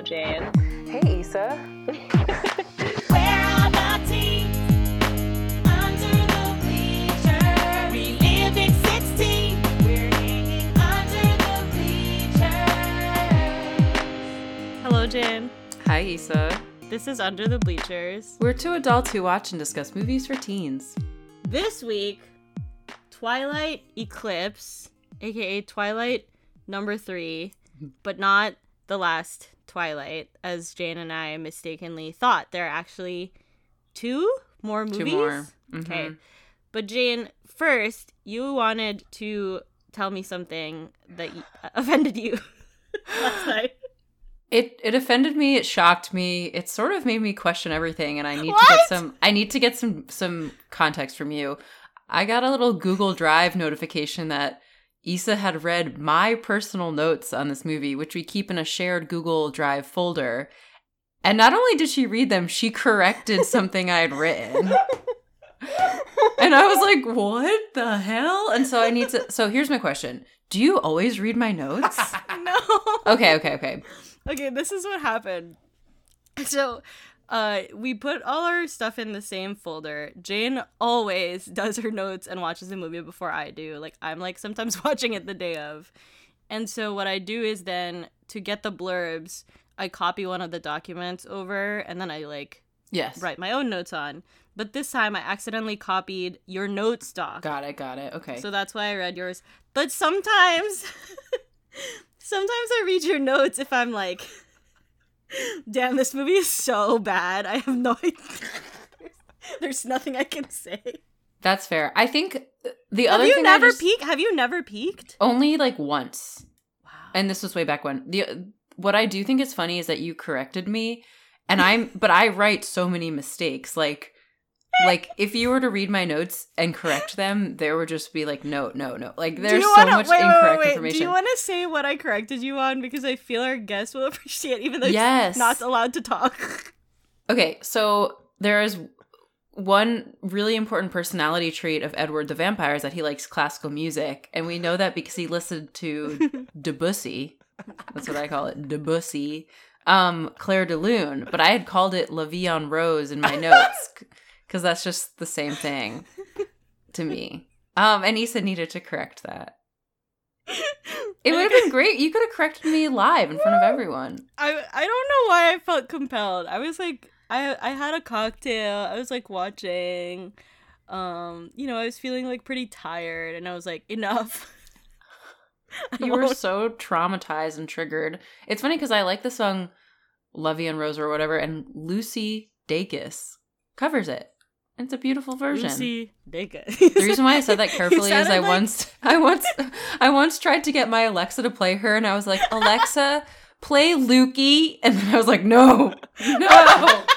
Hello, Jane. Hey, Issa. Where are the teens? Under the bleachers. Reliving 16. We're hanging under the bleachers. Hello, Jane. Hi, Issa. This is Under the Bleachers. We're two adults who watch and discuss movies for teens. This week, Twilight Eclipse, aka Twilight number three, but not the last Twilight, as Jane and I mistakenly thought. There are actually two more movies. Two more. Okay. Mhm. But Jane, first, you wanted to tell me something that offended you last night. It it offended me. It shocked me. It sort of made me question everything, and I need to get some. I need to get some some context from you. I got a little Google Drive notification that Issa had read my personal notes on this movie, which we keep in a shared Google Drive folder. And not only did she read them, she corrected something I had written. And I was like, what the hell? And so I need to. So here's my question Do you always read my notes? no. Okay, okay, okay. Okay, this is what happened. So, uh, we put all our stuff in the same folder. Jane always does her notes and watches the movie before I do. Like, I'm like sometimes watching it the day of. And so, what I do is then to get the blurbs, I copy one of the documents over and then I like Yes. write my own notes on. But this time I accidentally copied your notes doc. Got it, got it. Okay. So that's why I read yours. But sometimes, sometimes I read your notes if I'm like, damn, this movie is so bad. I have no idea. There's nothing I can say. That's fair. I think the Have other you thing never just, peeked? Have you never peaked? only like once, Wow. and this was way back when. The what I do think is funny is that you corrected me, and I'm but I write so many mistakes. Like like if you were to read my notes and correct them, there would just be like no, no, no. Like there's so wanna- much wait, incorrect wait, wait. information. Do you want to say what I corrected you on? Because I feel our guests will appreciate, even though Yes. not allowed to talk. Okay, so there is one really important personality trait of Edward the Vampire is that he likes classical music, and we know that because he listened to Debussy. That's what I call it, Debussy. Um, Clair de Lune, but I had called it La Vie en Rose in my notes because that's just the same thing to me. Um, and Issa needed to correct that. It would have been great. You could have corrected me live in front of everyone. I I don't know why I felt compelled. I was like I I had a cocktail. I was like watching. Um, you know, I was feeling like pretty tired and I was like enough. You were so traumatized and triggered. It's funny because I like the song Lovey and Rose or whatever, and Lucy Dacus covers it. It's a beautiful version. Lucy Dacre. The reason why I said that carefully is I like- once I once I once tried to get my Alexa to play her and I was like, Alexa, play Lukey and then I was like, No, no.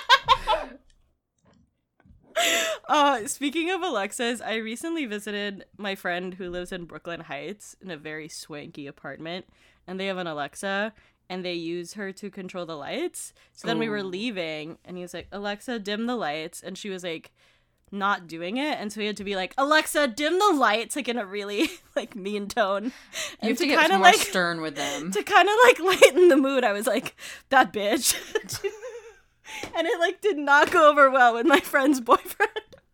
Uh, speaking of Alexas, I recently visited my friend who lives in Brooklyn Heights in a very swanky apartment, and they have an Alexa, and they use her to control the lights. So then we were leaving, and he was like, "Alexa, dim the lights," and she was like, not doing it, and so he had to be like, "Alexa, dim the lights," like in a really like mean tone. You And have to get kinda, more like stern with them. to kind of like lighten the mood, I was like, "That bitch." and it like did not go over well with my friend's boyfriend.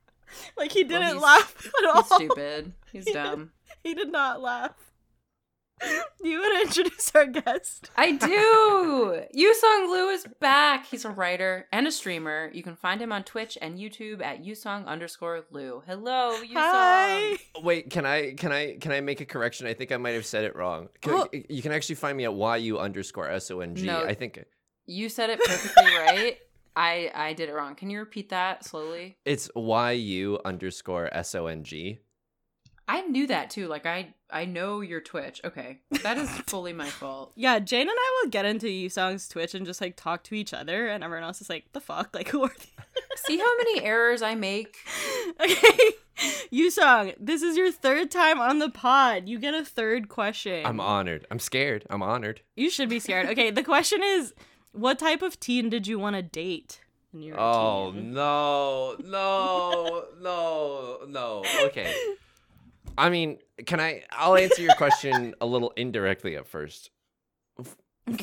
like he didn't he's- laugh at all. He's stupid. He's dumb. He did not laugh. You want to introduce our guest? I do. Yusong Liu is back. He's a writer and a streamer. You can find him on Twitch and YouTube at Yusong underscore Lu. Hello, Yusong. Hi. Wait, can I can I can I make a correction? I think I might have said it wrong. Can, Oh. You can actually find me at yu underscore s o n g. No. I think You said it perfectly right. I I did it wrong. Can you repeat that slowly? it's yu underscore s o n g. I knew that too. Like I I know your Twitch. Okay, that is fully my fault. Yeah, Jane and I will get into Yusong's Twitch and just like talk to each other, and everyone else is like, "The fuck? Like, who are these?" See how many errors I make. okay, Yusong, this is your third time on the pod. You get a third question. I'm honored. I'm scared. I'm honored. You should be scared. Okay, the question is, what type of teen did you want to date? When you Oh teen? no, no, no, no. Okay. I mean, can I? I'll answer your question a little indirectly at first.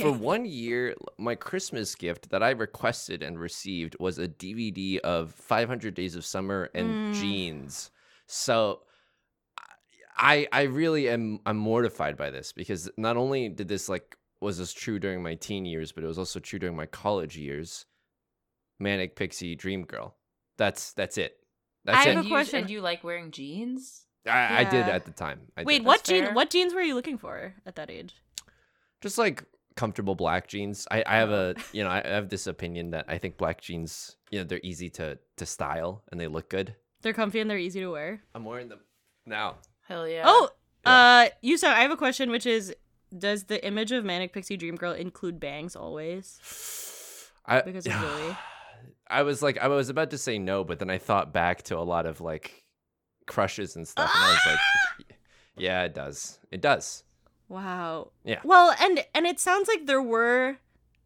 For one year, my Christmas gift that I requested and received was a DVD of 500 Days of Summer and Mm. Jeans. So I I really am I'm mortified by this because not only did this like was this true during my teen years, but it was also true during my college years. Manic Pixie Dream Girl. That's that's it. That's I it. have and a you, question. And you like wearing jeans? I, I did at the time. I Wait, did. what That's jeans? fair. What jeans were you looking for at that age? just like comfortable black jeans. I, I have a you know I I have this opinion that I think black jeans you know they're easy to to style and they look good. They're comfy and they're easy to wear. I'm wearing them now. Hell yeah. Oh, Yeah. uh, Yusong. I have a question, which is, does the image of manic pixie dream girl include bangs always? I Because of Zooey. I was like I was about to say no, but then I thought back to a lot of like crushes and stuff, and I was like, yeah, it does. It does. Wow. Yeah. Well, and and it sounds like there were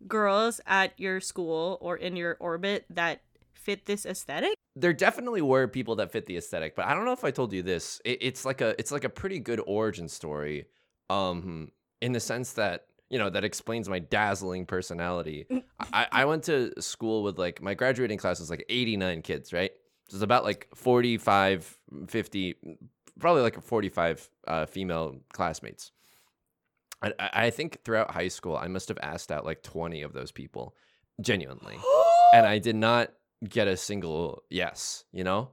girls at your school or in your orbit that fit this aesthetic. there definitely were people that fit the aesthetic, but I don't know if I told you this. It, it's like a it's like a pretty good origin story, um, in the sense that you know that explains my dazzling personality. I, I went to school with like my graduating class was like 89 kids, right? So it's about like 45, 50, probably like 45 uh, female classmates. I, think throughout high school, I must have asked out like 20 of those people, genuinely and I did not get a single yes. You know,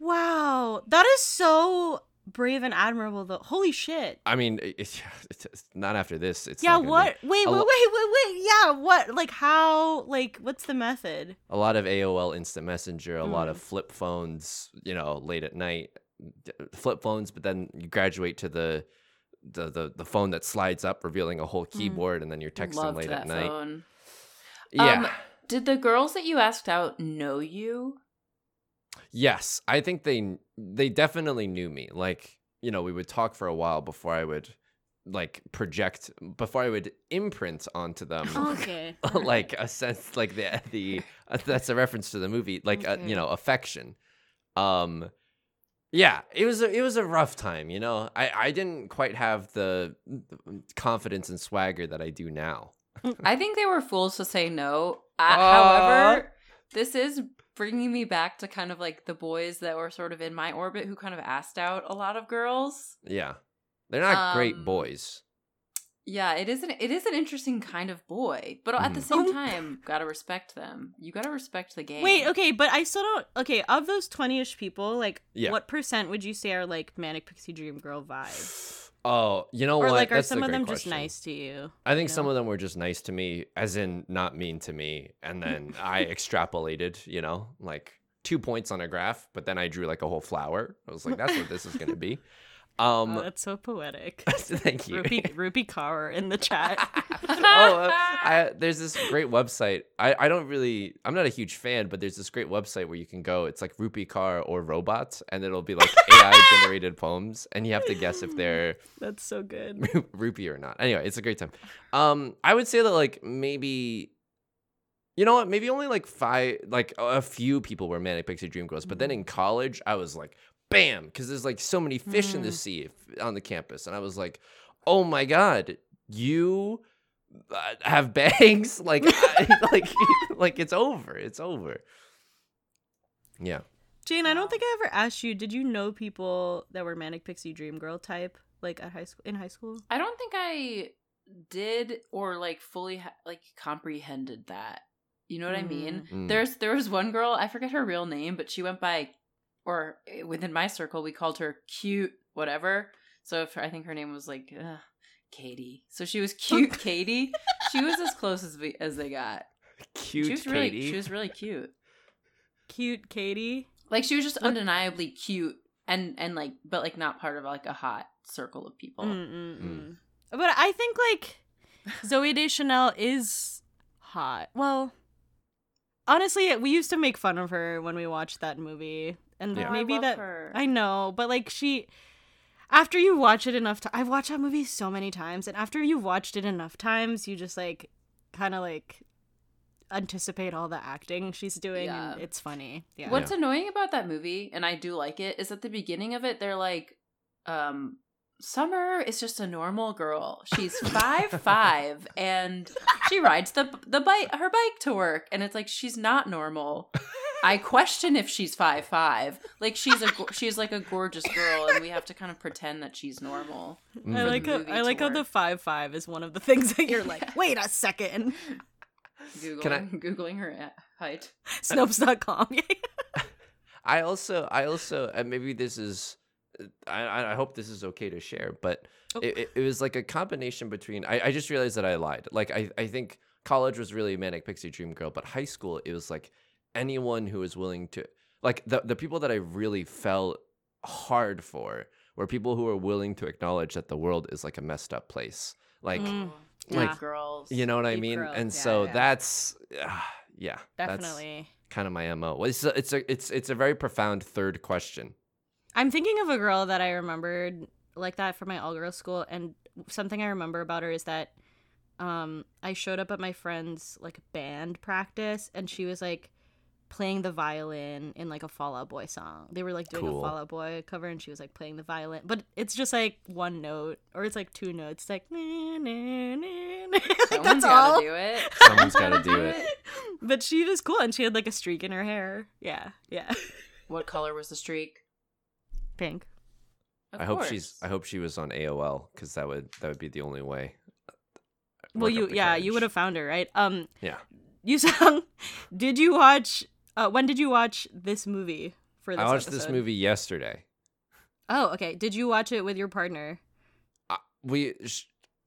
Wow, that is so brave and admirable. Though, holy shit. I mean, it's, it's not after this. It's yeah. not gonna be- What? Wait. Wait. lo- Wait. Wait. Wait. Yeah. What? Like how? Like what's the method? a lot of AOL Instant Messenger, a lot Mm. of flip phones. You know, late at night, flip phones. But then you graduate to the the the, the phone that slides up, revealing a whole keyboard, and then you're texting Loved late that at night. phone. Yeah. Um, did the girls that you asked out know you? Yes, I think they they definitely knew me. Like, you know, we would talk for a while before I would like project before I would imprint onto them Okay. like a sense like the the uh, that's a reference to the movie like uh, Okay. you know affection. Um yeah, it was a, it was a rough time, you know. I I didn't quite have the confidence and swagger that I do now. I think they were fools to say no. Aw. however, this is bringing me back to kind of like the boys that were sort of in my orbit who kind of asked out a lot of girls. Yeah. They're not great Um, boys. Yeah, it is an it is an interesting kind of boy, but at the Mhm. same Oh. time, gotta respect them. You gotta respect the game. Wait, okay, but I still don't. Okay, of those 20 ish people, like, Yeah. what percent would you say are like Manic Pixie Dream Girl vibes? Oh, you know or what? like, are That's some of them just nice to you? I think you some of them were just nice to me, as in not mean to me. And then I extrapolated, you know, like two points on a graph, but then I drew like a whole flower. I was like, that's what this is going to be. Um, oh, that's so poetic. thank you. Rupi, Rupi Kaur in the chat. oh, uh, I, there's this great website. I, I don't really, I'm not a huge fan, but there's this great website where you can go. It's like Rupi Kaur or Robots, and it'll be like AI generated poems, and you have to guess if they're that's so good. Ru- Rupi or not. Anyway, it's a great time. Um, I would say that like maybe, you know what? Maybe only like five, like a a few people were manic pixie dream girls. But then in college, I was like, bam, because there's like so many fish in the Mm. sea f- on the campus, and I was like, oh my god, you uh, have bangs, like, I- like, like it's over, it's over. Yeah. Jane, I don't think I ever asked you. Did you know people that were Manic Pixie Dream Girl type, like at high school? In high school? I don't think I did or like fully ha- like comprehended that. You know what I mean? Mm. There's there was one girl, I forget her real name, but she went by or eh, within my circle we called her cute whatever. So if I think her name was like uh, Katie. So she was cute Katie. She was as close as we as they got. Cute she was really Katie. she was really cute. Cute Katie. Like she was just undeniably cute and and like but like not part of like a hot circle of people. Mm-mm-mm. But I think like Zooey Deschanel is hot. Well, honestly, we used to make fun of her when we watched that movie, and Yeah. Oh, I maybe love that her. I know, but like she. After you watch it enough times, I've watched that movie so many times, and after you've watched it enough times, you just like kind of like anticipate all the acting she's doing, Yeah. and it's funny. Yeah. What's annoying about that movie, and I do like it, is at the beginning of it, they're like, um, Summer is just a normal girl. She's five five, and she rides the the bike her bike to work, and it's like she's not normal. I question if she's five five. Like she's a she's like a gorgeous girl, and we have to kind of pretend that she's normal. I Mm. like how, I to like how the work. five five is one of the things that you're like, wait a second, Googling, Can I- googling her height. Snopes.com. I also, I also, and maybe this is, I- I, I hope this is okay to share, but Oh. it, it, it was like a combination between. I, I just realized that I lied. Like I, I think college was really manic pixie dream girl, but high school it was like anyone who is willing to, like the the people that I really fell hard for were people who were willing to acknowledge that the world is like a messed up place. Like Mm, Like yeah. girls. you know what I mean? girls, And yeah, so yeah. that's, uh, yeah, that's definitely. kind of my mo. Well, It's a, it's a, it's it's a very profound third question. I'm thinking of a girl that I remembered like that from my all girls school, and something I remember about her is that um, I showed up at my friend's like band practice, and she was like playing the violin in like a Fall Out Boy song. They were like doing Cool. a Fall Out Boy cover, and she was like playing the violin, but it's just like one note, or it's like two notes. It's like, nah, nah, nah, nah. like Someone's that's all. gotta do it. Someone's got to do it. But she was cool, and she had like a streak in her hair. Yeah, yeah, What color was the streak? pink. Of I hope she's. I hope she was on AOL because that would that would be the only way. Well, you up the yeah, you would have found her, right? Um, Yeah. Yusong. Did you watch? Uh, when did you watch this movie? For this I watched this movie yesterday. Oh, okay. Did you watch it with your partner? Uh, we sh-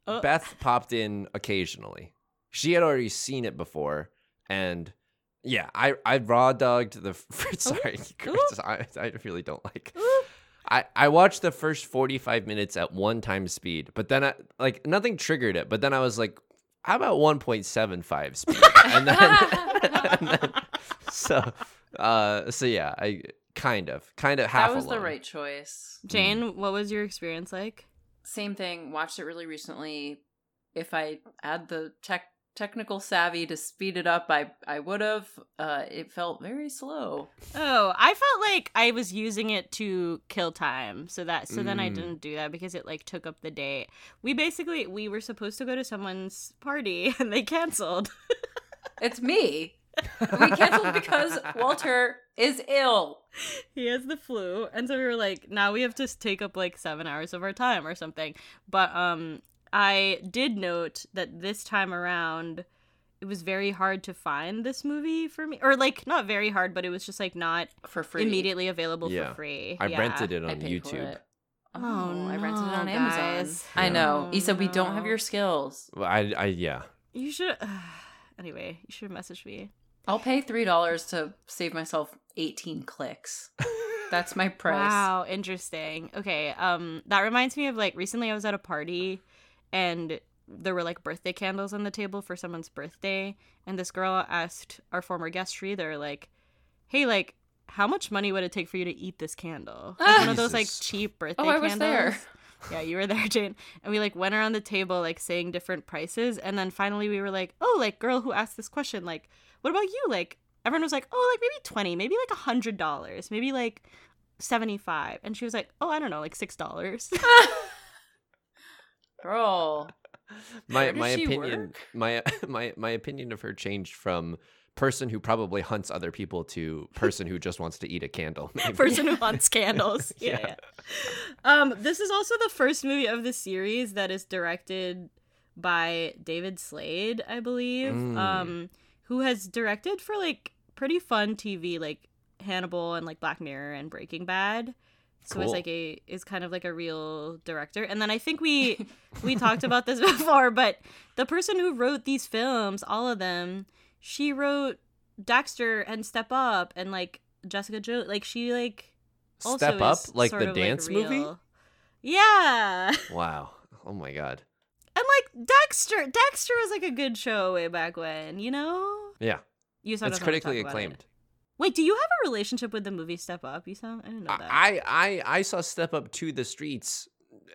Uh. Beth popped in occasionally. She had already seen it before, and yeah, I I raw dogged the. f- Sorry, I I really don't like. I, I watched the first 45 minutes at one time speed, but then I like nothing triggered it. But then I was like, how about 1.75 speed? and, then, and then so uh so yeah, I kind of kind of half that was the right choice. Jane, what was your experience like? Same thing. Watched it really recently. If I had the tech technical savvy to speed it up, I I would have. Uh, it felt very slow. Oh, I felt like I was using it to kill time, so that so then I Mm. didn't do that because it like took up the day. We basically we were supposed to go to someone's party and they canceled. It's me. We canceled because Walter is ill. he has the flu and so we were like now we have to take up like seven hours of our time or something but um i did note that this time around it was very hard to find this movie for me or like not very hard but it was just like not For free. immediately available Yeah. for free I Yeah. rented it on YouTube. it. Oh, Oh, I rented it on no, Amazon. guys. I know. Oh, Issa, we don't have your skills. Well, I I yeah. you should anyway you should have messaged me I'll pay three dollars to save myself eighteen clicks. That's my price. Wow, interesting. Okay, um that reminds me of like recently I was at a party and there were like birthday candles on the table for someone's birthday and this girl asked our former guest Sri, they're like, "Hey, like how much money would it take for you to eat this candle?" Like, one of those like cheap birthday Oh, I was candles. There. Yeah, you were there, Jane. And we like went around the table like saying different prices and then finally we were like, "Oh, like girl who asked this question, like what about you?" Like everyone was like, "Oh, like maybe 20, maybe like a $100, maybe like 75." And she was like, "Oh, I don't know, like $6." Girl. My my opinion work? my my my opinion of her changed from person who probably hunts other people to person who just wants to eat a candle. maybe. Person who hunts candles. Yeah. Yeah. Um this is also the first movie of the series that is directed by David Slade, I believe. Mm. Um who has directed for like pretty fun TV like Hannibal and like Black Mirror and Breaking Bad. So it's like a is kind of like a real director. And then I think we we talked about this before, but the person who wrote these films, all of them, she wrote Dexter and Step Up and like Jessica Jones. Like she like also Step up is like sort the of, dance movie. Yeah. Wow. Oh my god. And like Dexter, Dexter was like a good show way back when, you know. Yeah. You sound It's critically acclaimed. Wait, do you have a relationship with the movie Step Up? You sound I didn't know that. I I I saw Step Up to the streets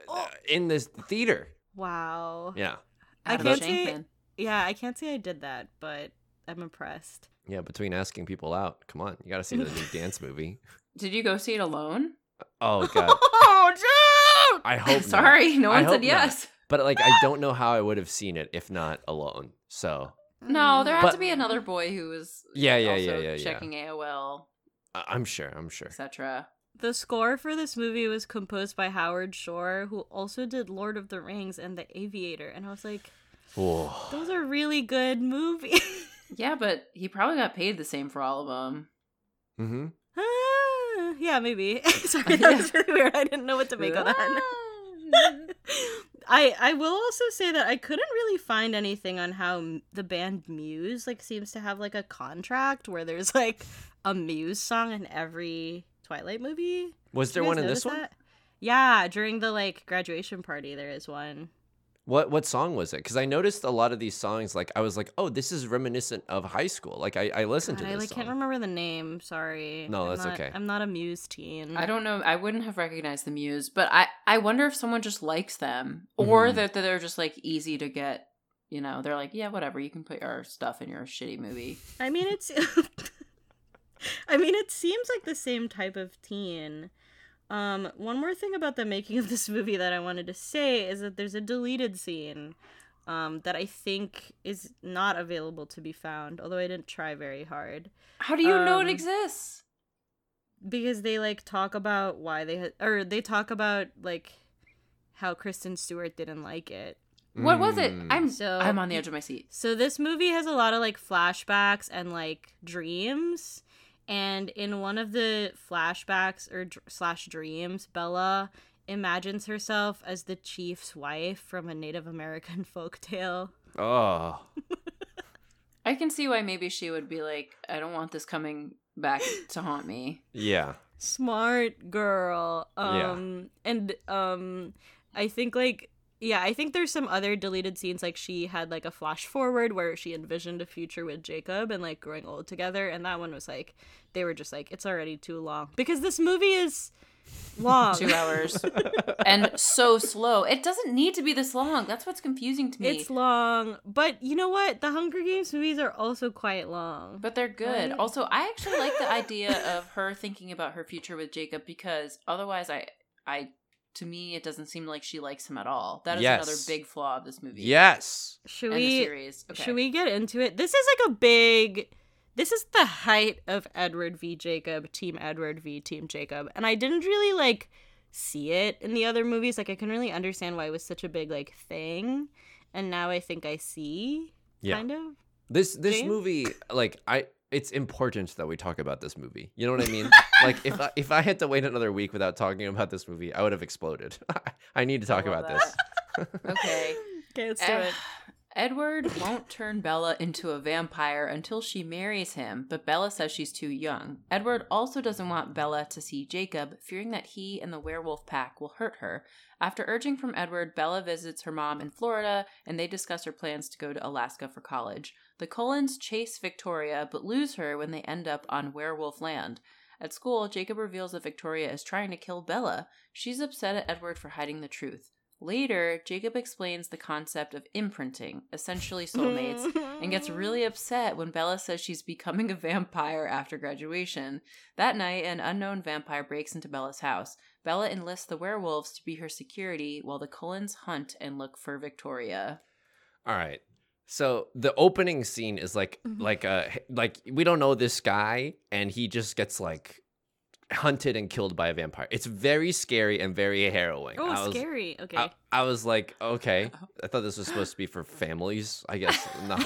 uh, in this theater. wow. Yeah. I can't say- Shankman. Yeah, I can't say I did that, but I'm impressed. Yeah, between asking people out. Come on. You got to see the new dance movie. Did you go see it alone? Uh, oh god. Oh, I hope not. Sorry, no one hope said not. yes. But like, I don't know how I would have seen it if not alone. So No, there had But- to be another boy who was Yeah, like, yeah, also yeah, yeah, yeah. checking AOL, I- I'm sure. I'm sure. etc. The score for this movie was composed by Howard Shore, who also did Lord of the Rings and The Aviator. And I was like, Whoa. those are really good movies. Yeah, but he probably got paid the same for all of them. Mm-hmm. Ah, yeah, maybe. Sorry, that was really weird. I didn't know what to make of that. I I will also say that I couldn't really find anything on how m- the band Muse like seems to have like a contract where there's like a Muse song in every Twilight movie. Was Did there one in this notice one? that? Yeah, during the like graduation party there is one. What what song was it? Because I noticed a lot of these songs. Like I was like, oh, this is reminiscent of high school. Like I, I listened God, to I this like song. can't remember the name. Sorry. No, I'm that's not- okay. I'm not a Muse teen. I don't know. I wouldn't have recognized the Muse, but I I wonder if someone just likes them, or mm-hmm. that that they're just like easy to get. You know, they're like, yeah, whatever. You can put your stuff in your shitty movie. I mean, it's. I mean, it seems like the same type of teen. Um, one more thing about the making of this movie that I wanted to say is that there's a deleted scene, um, that I think is not available to be found. Although I didn't try very hard, How do you know it Um, exists? because they like talk about why they had, or they talk about like how Kristen Stewart didn't like it. What was it? Mm. I'm So- I'm on the edge of my seat. So this movie has a lot of like flashbacks and like dreams, and in one of the flashbacks or dr- slash dreams, Bella imagines herself as the chief's wife from a Native American folktale. Oh. I can see why maybe she would be like, I don't want this coming back to haunt me. Yeah. Smart girl. Yeah. Um and um I think like yeah, I think there's some other deleted scenes like she had like a flash forward where she envisioned a future with Jacob and like growing old together and that one was like they were just like it's already too long because this movie is long. Two hours and so slow. It doesn't need to be this long. That's what's confusing to me. It's long, but you know what? The Hunger Games movies are also quite long. But they're good. Right? Also, I actually like the idea of her thinking about her future with Jacob because otherwise, I, I, to me, it doesn't seem like she likes him at all. That is another big flaw of this movie. Yes. should we series. Okay. should we get into it? This is like a big this is the height of Edward v Jacob, team Edward v team Jacob. And I didn't really like see it in the other movies. Like I couldn't really understand why it was such a big like thing. And now I think I see Yeah. kind of. This this James? movie, like I, it's important that we talk about this movie. You know what I mean? like if I, if I had to wait another week without talking about this movie, I would have exploded. I need to talk about that. this. Okay. Okay, let's do Eh, it. Edward won't turn Bella into a vampire until she marries him, but Bella says she's too young. Edward also doesn't want Bella to see Jacob, fearing that he and the werewolf pack will hurt her. After urging from Edward, Bella visits her mom in Florida and they discuss her plans to go to Alaska for college. The Cullens chase Victoria but lose her when they end up on werewolf land. At school, Jacob reveals that Victoria is trying to kill Bella. She's upset at Edward for hiding the truth. Later, Jacob explains the concept of imprinting, essentially soulmates, and gets really upset when Bella says she's becoming a vampire after graduation. That night, an unknown vampire breaks into Bella's house. Bella enlists the werewolves to be her security while the Cullens hunt and look for Victoria. All right. So the opening scene is like Mhm. like uh like we don't know this guy and he just gets like hunted and killed by a vampire. It's very scary and very harrowing. Oh, I was, scary. Okay. I, I was like, okay. I thought this was supposed to be for families. I guess not.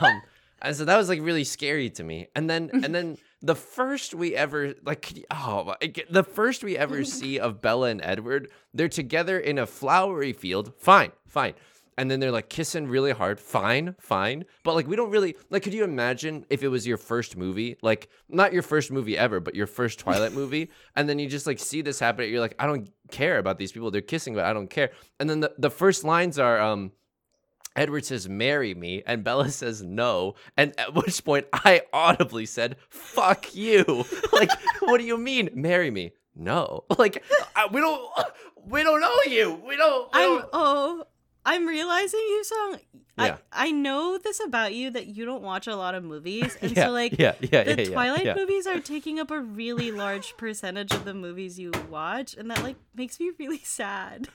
um, and so that was like really scary to me. And then and then the first we ever like oh the first we ever see of Bella and Edward, they're together in a flowery field. Fine, fine. And then they're like kissing really hard. Fine, fine. But like we don't really like could you imagine if it was your first movie? Like not your first movie ever, but your first Twilight movie, and then you just like see this happen, you're like, I don't care about these people. They're kissing, but I don't care. And then the, the first lines are um Edward says, marry me, and Bella says no. And at which point I audibly said, fuck you. like, what do you mean, marry me? No. Like, I, we don't, we don't know you. We don't. we I'm don't- oh I'm realizing Yusong. Yeah. I I know this about you that you don't watch a lot of movies, and yeah, so like yeah, yeah, the yeah, Twilight yeah. movies are taking up a really large percentage of the movies you watch, and that like makes me really sad.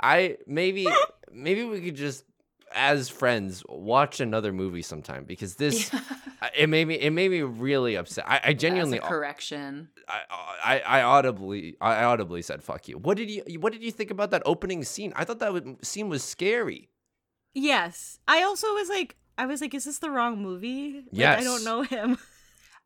I maybe maybe we could just as friends watch another movie sometime because this I- uh, it made me it made me really upset. I, I genuinely a correction. I, I I audibly I audibly said fuck you. What did you what did you think about that opening scene? I thought that was, scene was scary. Yes, I also was like, I was like, is this the wrong movie? Like, I don't know him.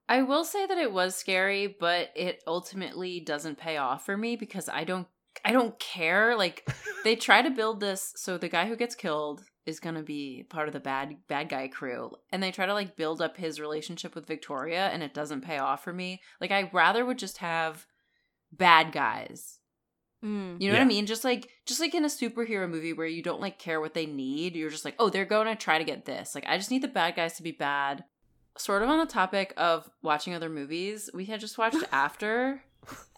I will say that it was scary, but it ultimately doesn't pay off for me because I don't I don't care. Like they try to build this so the guy who gets killed is going to be part of the bad bad guy crew and they try to like build up his relationship with Victoria and it doesn't pay off for me. Like I rather would just have bad guys. Mm. You know what I mean? Just like just like in a superhero movie where you don't like care what they need. You're just like, "Oh, they're going to try to get this." Like I just need the bad guys to be bad. Sort of on the topic of watching other movies, we had just watched After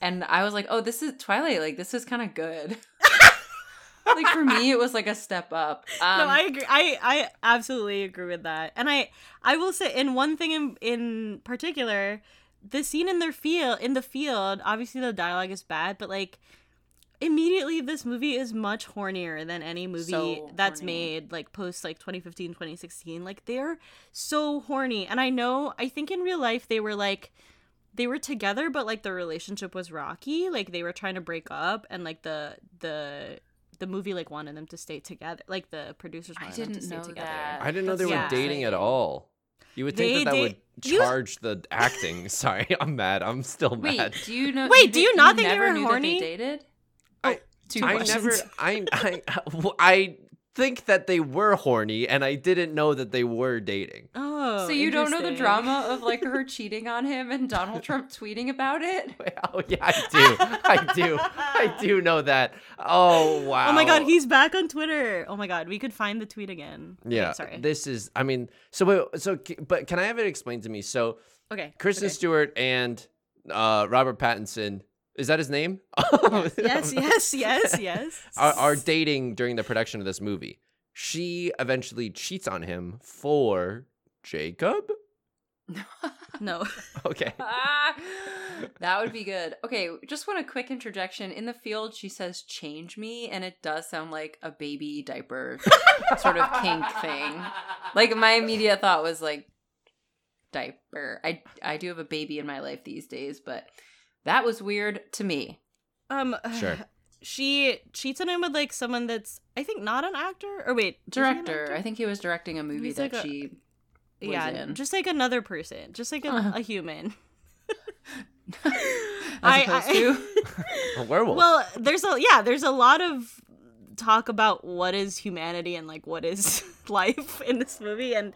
and I was like, "Oh, this is Twilight. Like this is kind of good." like for me, it was like a step up. Um, no, I agree. I I absolutely agree with that. And I I will say in one thing in in particular, the scene in their field in the field, obviously the dialogue is bad, but like immediately this movie is much hornier than any movie So that's horny. made like post like 2015 2016 like they're so horny and i know i think in real life they were like they were together but like the relationship was rocky like they were trying to break up and like the the the movie like wanted them to stay together like the producers wanted them to stay together that. I didn't know they That's were dating at all. You would think They that that would date- you- charge the acting. Sorry, I'm mad. I'm still Wait, mad. do you know? Wait, do you did- not think they were knew that horny? they dated? I- oh, Two I questions. never I I I think that they were horny and I didn't know that they were dating. oh so you don't know the drama of like her cheating on him and Donald Trump tweeting about it? Oh yeah, I do. I do. I do know that. Oh wow. oh my god he's back on twitter oh my god we could find the tweet again Okay, Yeah. sorry This is I mean, so wait, so but can I have it explained to me? So okay Kristen okay. Stewart and uh Robert Pattinson, is that his name? yes yes yes yes are, are dating during the production of this movie. She eventually cheats on him for Jacob. no Okay. ah, that would be good. Okay, just want a quick interjection. In the field, she says "change me," and it does sound like a baby diaper sort of kink thing. Like my immediate thought was like diaper. I I do have a baby in my life these days, but that was weird to me. um Sure. she cheats on him with like someone that's i think not an actor or wait is he an Director. I think he was directing a movie He's that like a- she was yeah in. just like another person just like a, Uh-huh. a human as I- opposed I- to A werewolf. well there's a yeah there's a lot of talk about what is humanity and like what is life in this movie and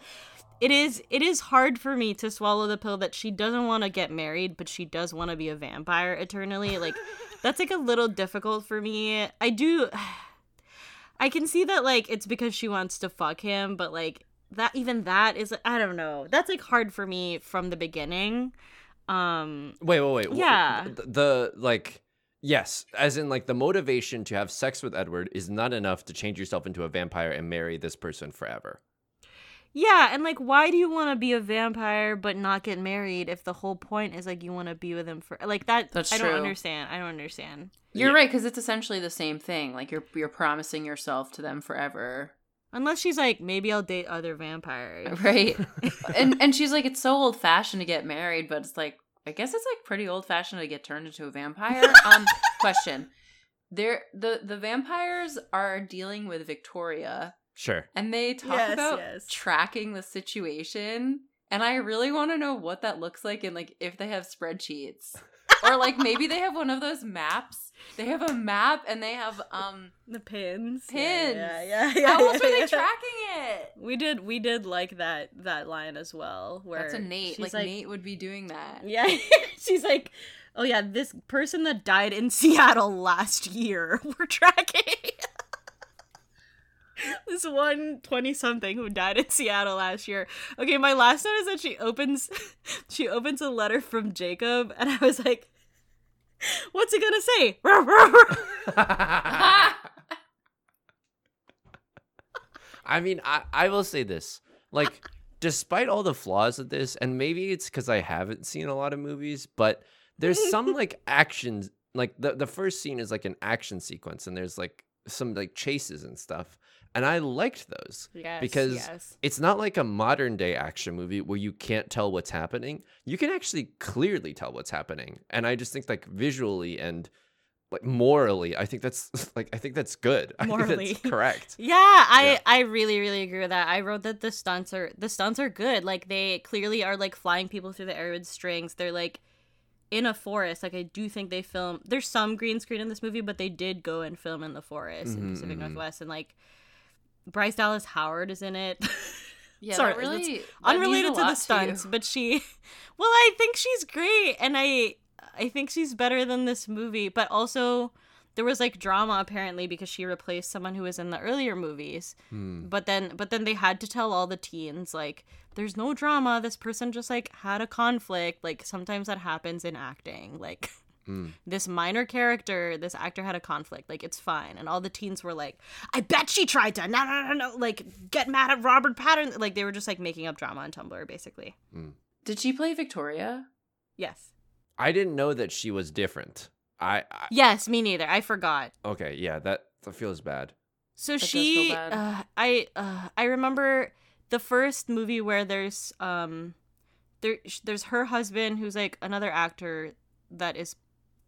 it is it is hard for me to swallow the pill that she doesn't want to get married but she does want to be a vampire eternally like that's like a little difficult for me i do i can see that like it's because she wants to fuck him but like that even that is i don't know that's like hard for me from the beginning um wait, wait, wait. yeah. The, the like yes, as in like the motivation to have sex with Edward is not enough to change yourself into a vampire and marry this person forever. Yeah, and like, why do you want to be a vampire but not get married if the whole point is like you want to be with him for like that? That's I don't understand. I don't understand. You're Yeah. right because it's essentially the same thing. Like you're you're promising yourself to them forever, Unless she's like, maybe I'll date other vampires. right? and and she's like, it's so old fashioned to get married, but it's like I guess it's like pretty old fashioned to get turned into a vampire. um, question: There the the vampires are dealing with Victoria, Sure. and they talk Yes, about yes. tracking the situation. And I really want to know what that looks like and like if they have spreadsheets. or like maybe they have one of those maps. They have a map and they have um The pins. Pins. Yeah, yeah, yeah. how else yeah, are they tracking it? We did. We did like that that line as well. Where That's a Nate. she's Like, Nate would be doing that. Yeah, she's like, oh yeah, this person that died in Seattle last year, we're tracking. this one 20 something who died in Seattle last year. Okay, my last note is that she opens she opens a letter from Jacob and I was like what's it gonna say? I mean, I, I will say this. Like, despite all the flaws of this, and maybe it's because I haven't seen a lot of movies, but there's some like actions. Like the the first scene is like an action sequence, and there's like some like chases and stuff, and I liked those. Yes, because yes. it's not like a modern day action movie where you can't tell what's happening. You can actually clearly tell what's happening. And I just think like visually and like morally, I think that's like I think that's good. I think Morally. that's correct. Yeah, I Yeah. I really really agree with that. I wrote that the stunts are the stunts are good. Like they clearly are like flying people through the air with strings. They're like in a forest. Like I do think they film. There's some green screen in this movie, but they did go and film in the forest in Mhm, the Pacific mhm. Northwest, and like Bryce Dallas Howard is in it. Yeah, Sorry, that really that's that means unrelated to the lot you. stunts, but she well, I think she's great and I I think she's better than this movie, but also there was like drama apparently because she replaced someone who was in the earlier movies. Hmm. But then but then they had to tell all the teens like there's no drama, this person just like had a conflict. Like sometimes that happens in acting. Like Hmm. this minor character, this actor had a conflict. Like it's fine, and all the teens were like, "I bet she tried to no no no no like get mad at Robert Pattinson." Like they were just like making up drama on Tumblr, basically. Did she play Victoria? Yes, I didn't know that she was different. I, I yes, me neither. I forgot. okay, yeah, that that feels bad. So does feel she, bad. uh, I, uh, I remember the first movie where there's um, there there's her husband who's like another actor that is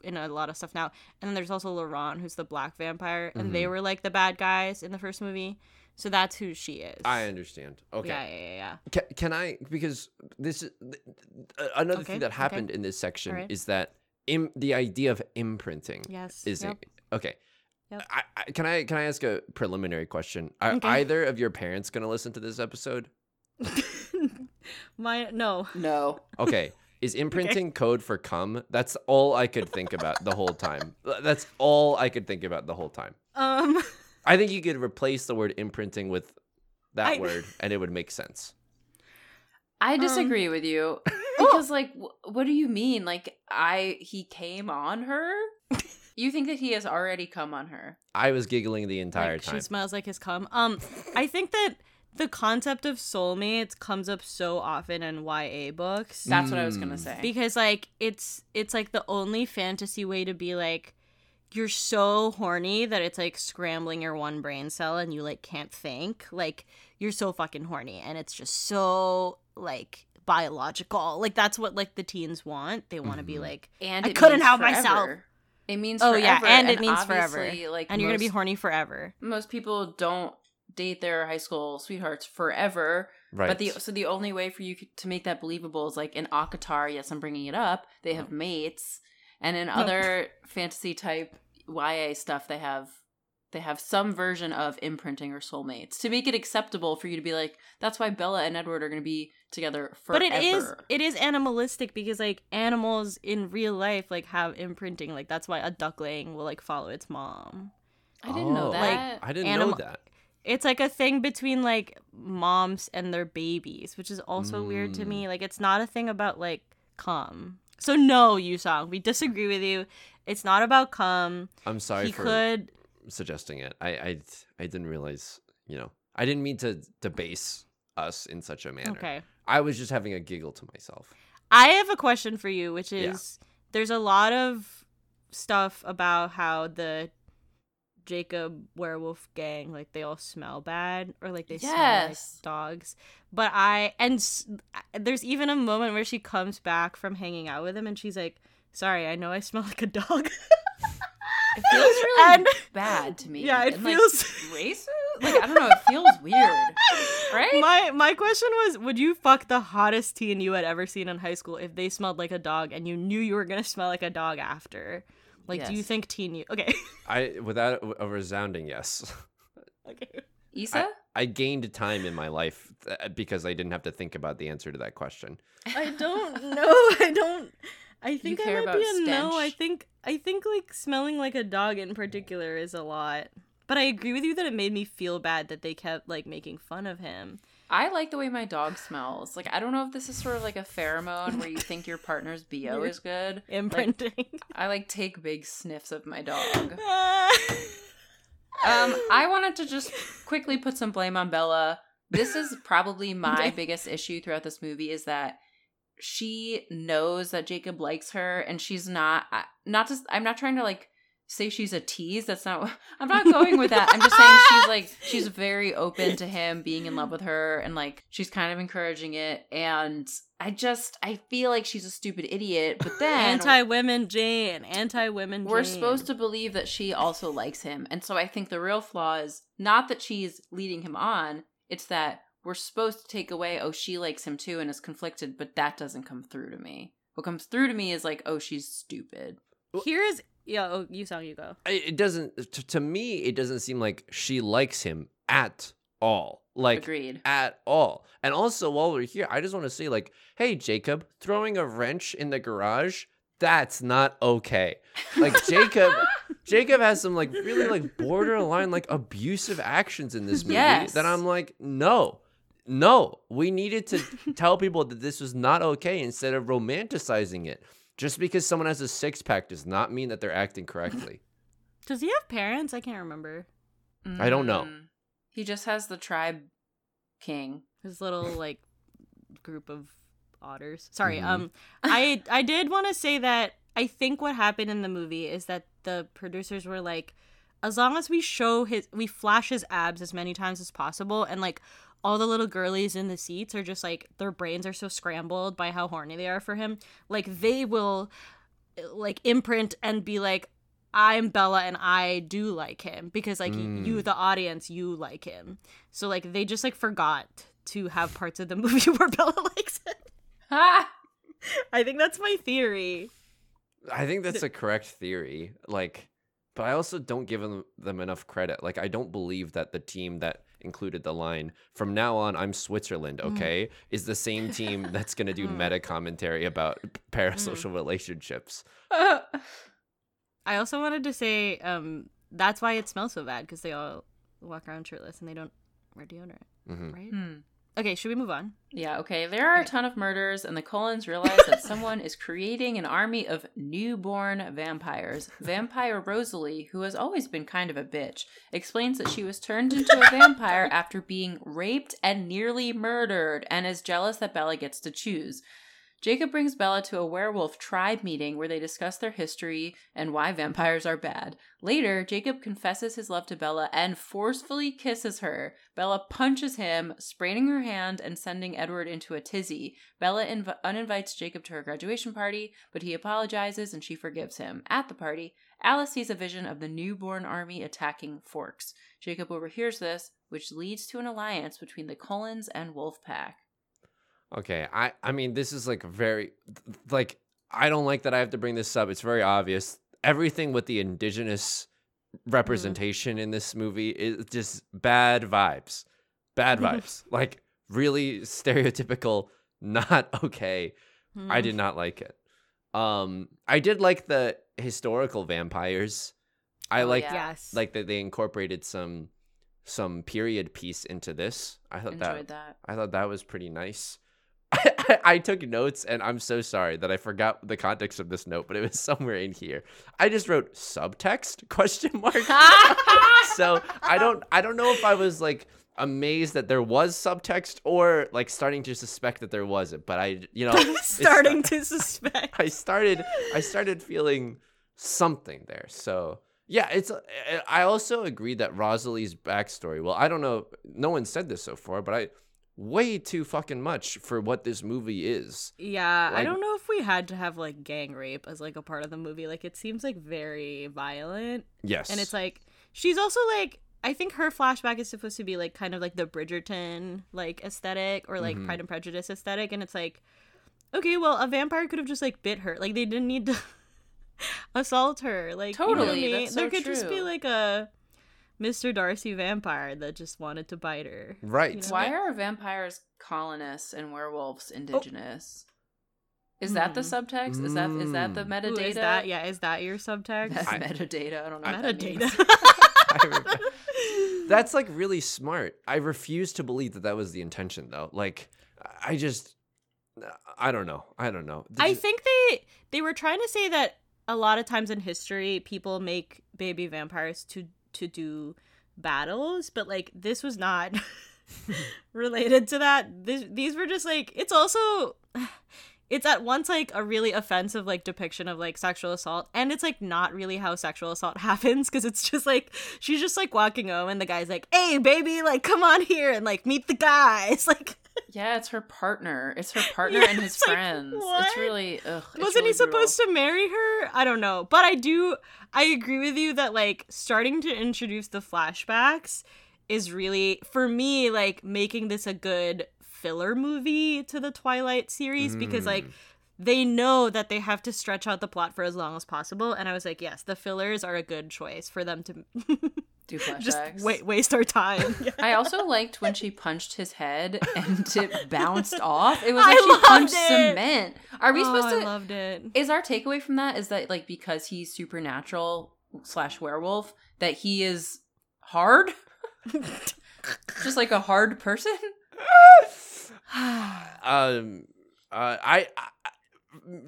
in a lot of stuff now, and then there's also Laurent who's the black vampire, and they Mhm. were like the bad guys in the first movie. So that's who she is. I understand. Okay. Yeah, yeah, yeah, yeah. Can, can I because this is uh, another Okay, thing that okay. happened in this section Alright. is that Im, the idea of imprinting Yes. is yep. okay. Yep. I, I, can I can I ask a preliminary question? Are Okay. either of your parents going to listen to this episode? My no. No. Okay. Is imprinting code for cum? That's all I could think about the whole time. That's all I could think about the whole time. Um. I think you could replace the word imprinting with that I- word and it would make sense. I Um, disagree with you because, like, wh- what do you mean? Like, I he came on her. you think that he has already come on her? I was giggling the entire like, time. She smells like his cum. Um, I think that the concept of soulmates comes up so often in YA books That's what I was gonna Mm. say. because like it's it's like the only fantasy way to be like you're so horny that it's like scrambling your one brain cell and you like can't think like you're so fucking horny and it's just so like biological like that's what like the teens want they want to be Mhm. like and I couldn't means help myself. It means Oh, forever, yeah, and it means forever. Like, and you're gonna be horny forever Most people don't date their high school sweethearts forever. right. But the so the only way for you to make that believable is like in ACOTAR. Yes, I'm bringing it up. They have mm. mates, and in other fantasy type YA stuff, they have they have some version of imprinting or soulmates to make it acceptable for you to be like. That's why Bella and Edward are going to be together forever. But it is it is animalistic because like animals in real life like have imprinting. Like that's why a duckling will like follow its mom. I didn't know Oh, that. I didn't animal- know that. It's like a thing between like moms and their babies, which is also weird to Mm. me. Like it's not a thing about like cum. So no, Yusong, we disagree with you. It's not about cum. I'm sorry he for could suggesting it. I, I I didn't realize, you know, I didn't mean to debase us in such a manner. Okay. I was just having a giggle to myself. I have a question for you, which Yeah. is there's a lot of stuff about how the Jacob werewolf gang like they all smell bad or like they smell like dogs. But I and s- there's even a moment where she comes back from hanging out with him and she's like, "Sorry, I know I smell like a dog." It feels really And- bad to me. Yeah, it And, like, feels- racist. Like I don't know. It feels weird, right? My my question was, would you fuck the hottest teen you had ever seen in high school if they smelled like a dog and you knew you were gonna smell like a dog after? Like, do you think teen you? Okay, I without a resounding yes. okay. Issa. I gained time in my life th- uh, because I didn't have to think about the answer to that question. I don't know. I don't. I think I care might be about a no. I think I think like smelling like a dog in particular is a lot. But I agree with you that it made me feel bad that they kept like making fun of him. I like the way my dog smells. Like I don't know if this is sort of like a pheromone where you think your partner's bo is good. Imprinting. I like take big sniffs of my dog. Um, I wanted to just quickly put some blame on Bella. This is probably my biggest issue throughout this movie is that she knows that Jacob likes her, and she's not. Not just. I'm not trying to like say she's a tease. That's not. I'm not going with that. I'm just saying she's like she's very open to him being in love with her, and like she's kind of encouraging it. And I just I feel like she's a stupid idiot. But then Anti women Jane. Anti women we're supposed to believe that she also likes him. And so I think the real flaw is not that she's leading him on, it's that we're supposed to take away, oh, she likes him too and is conflicted, but that doesn't come through to me. What comes through to me is like, oh, she's stupid. Here's yeah, oh, you sound you go. It doesn't to, to me it doesn't seem like she likes him at all like Agreed. at all and also while we're here i just want to say like hey jacob throwing a wrench in the garage that's not okay like jacob jacob has some like really like borderline like abusive actions in this movie Yes. that i'm like no no we needed to tell people that this was not okay instead of romanticizing it just because someone has a six-pack does not mean that they're acting correctly Does he have parents? I can't remember. I don't know. Mm. He just has the tribe king. His little like group of otters. Sorry. Mhm. Um I I did want to say that I think what happened in the movie is that the producers were like as long as we show his we flash his abs as many times as possible and like all the little girlies in the seats are just like their brains are so scrambled by how horny they are for him like they will like imprint and be like I'm Bella and I do like him because like Mm. you the audience you like him. So like they just like forgot to have parts of the movie where Bella likes him. I think that's my theory. I think that's a correct theory. Like, but I also don't give them, them enough credit. Like, I don't believe that the team that included the line "From now on, I'm Switzerland," okay, is the same team that's going to do Mm. meta commentary about p- parasocial relationships. I also wanted to say um that's why it smells so bad because they all walk around shirtless and they don't wear deodorant, hmm right? Hmm. Okay, should we move on? Yeah, okay. There are a ton of murders, and the Cullens realize that someone is creating an army of newborn vampires. Vampire Rosalie, who has always been kind of a bitch, explains that she was turned into a vampire after being raped and nearly murdered, and is jealous that Bella gets to choose. Jacob brings Bella to a werewolf tribe meeting where they discuss their history and why vampires are bad. Later, Jacob confesses his love to Bella and forcefully kisses her. Bella punches him, spraining her hand and sending Edward into a tizzy. Bella inv- uninvites Jacob to her graduation party, but he apologizes and she forgives him. At the party, Alice sees a vision of the newborn army attacking Forks. Jacob overhears this, which leads to an alliance between the Cullens and Wolfpack. Okay, I I mean this is like very like I don't like that I have to bring this up. It's very obvious. Everything with the indigenous representation in this movie is just bad vibes. Bad vibes. like really stereotypical, not okay. I Hmm. did not like it. Um I did like the historical vampires. I Oh, like yeah. Yes. like that they incorporated some some period piece into this. I thought that that. I thought that was pretty nice. I, I, I took notes and I'm so sorry that I forgot the context of this note, but it was somewhere in here. I just wrote subtext question mark. so I don't I don't know if I was like amazed that there was subtext or like starting to suspect that there wasn't, but I you know starting to suspect. I started I started feeling something there. So yeah, it's I also agree that Rosalie's backstory. Well, I don't know. No one said this so far, but I way too fucking much for what this movie is. Yeah, I don't know if we had to have like gang rape as like a part of the movie. Like it seems like very violent. Yes, And it's like she's also like I think her flashback is supposed to be like kind of like the Bridgerton like aesthetic or like Mhm. Pride and Prejudice aesthetic and it's like okay, well a vampire could have just like bit her. Like they didn't need to assault her. Like you know I Totally, mean? that's there so could just be true. like a Mr. Darcy vampire that just wanted to bite her. right. you know? Why are vampires colonists and werewolves indigenous? Is that the Hmm. subtext? Is that is that the Mm. metadata? Ooh, is that yeah, is that your subtext? That's I- metadata. I don't know. what that means. Metadata. I That's like really smart. I refuse to believe that that was the intention, though. Like, I just, I don't know. I don't know. I you- think they they were trying to say that a lot of times in history people make baby vampires to to do battles, but like this was not related to that. This, these were just like it's also it's at once like a really offensive like depiction of like sexual assault and it's like not really how sexual assault happens because it's just like she's just like walking home and the guy's like hey baby like come on here and like meet the guys like Yeah, it's her partner. It's her partner Yeah, and his it's like, friends. what? It's really ugh. wasn't really he supposed to marry her i don't know but i do i agree with you that like starting to introduce the flashbacks is really for me like making this a good filler movie to the twilight series because like Mm. they know that they have to stretch out the plot for as long as possible and i was like yes the fillers are a good choice for them to do flashbacks. just wa- waste our time I also liked when she punched his head and it bounced off. It was I she loved punched it. cement. Are we Oh, supposed i to? loved it Is our takeaway from that is that like because he's supernatural slash werewolf that he is hard, just like a hard person? um uh, I, I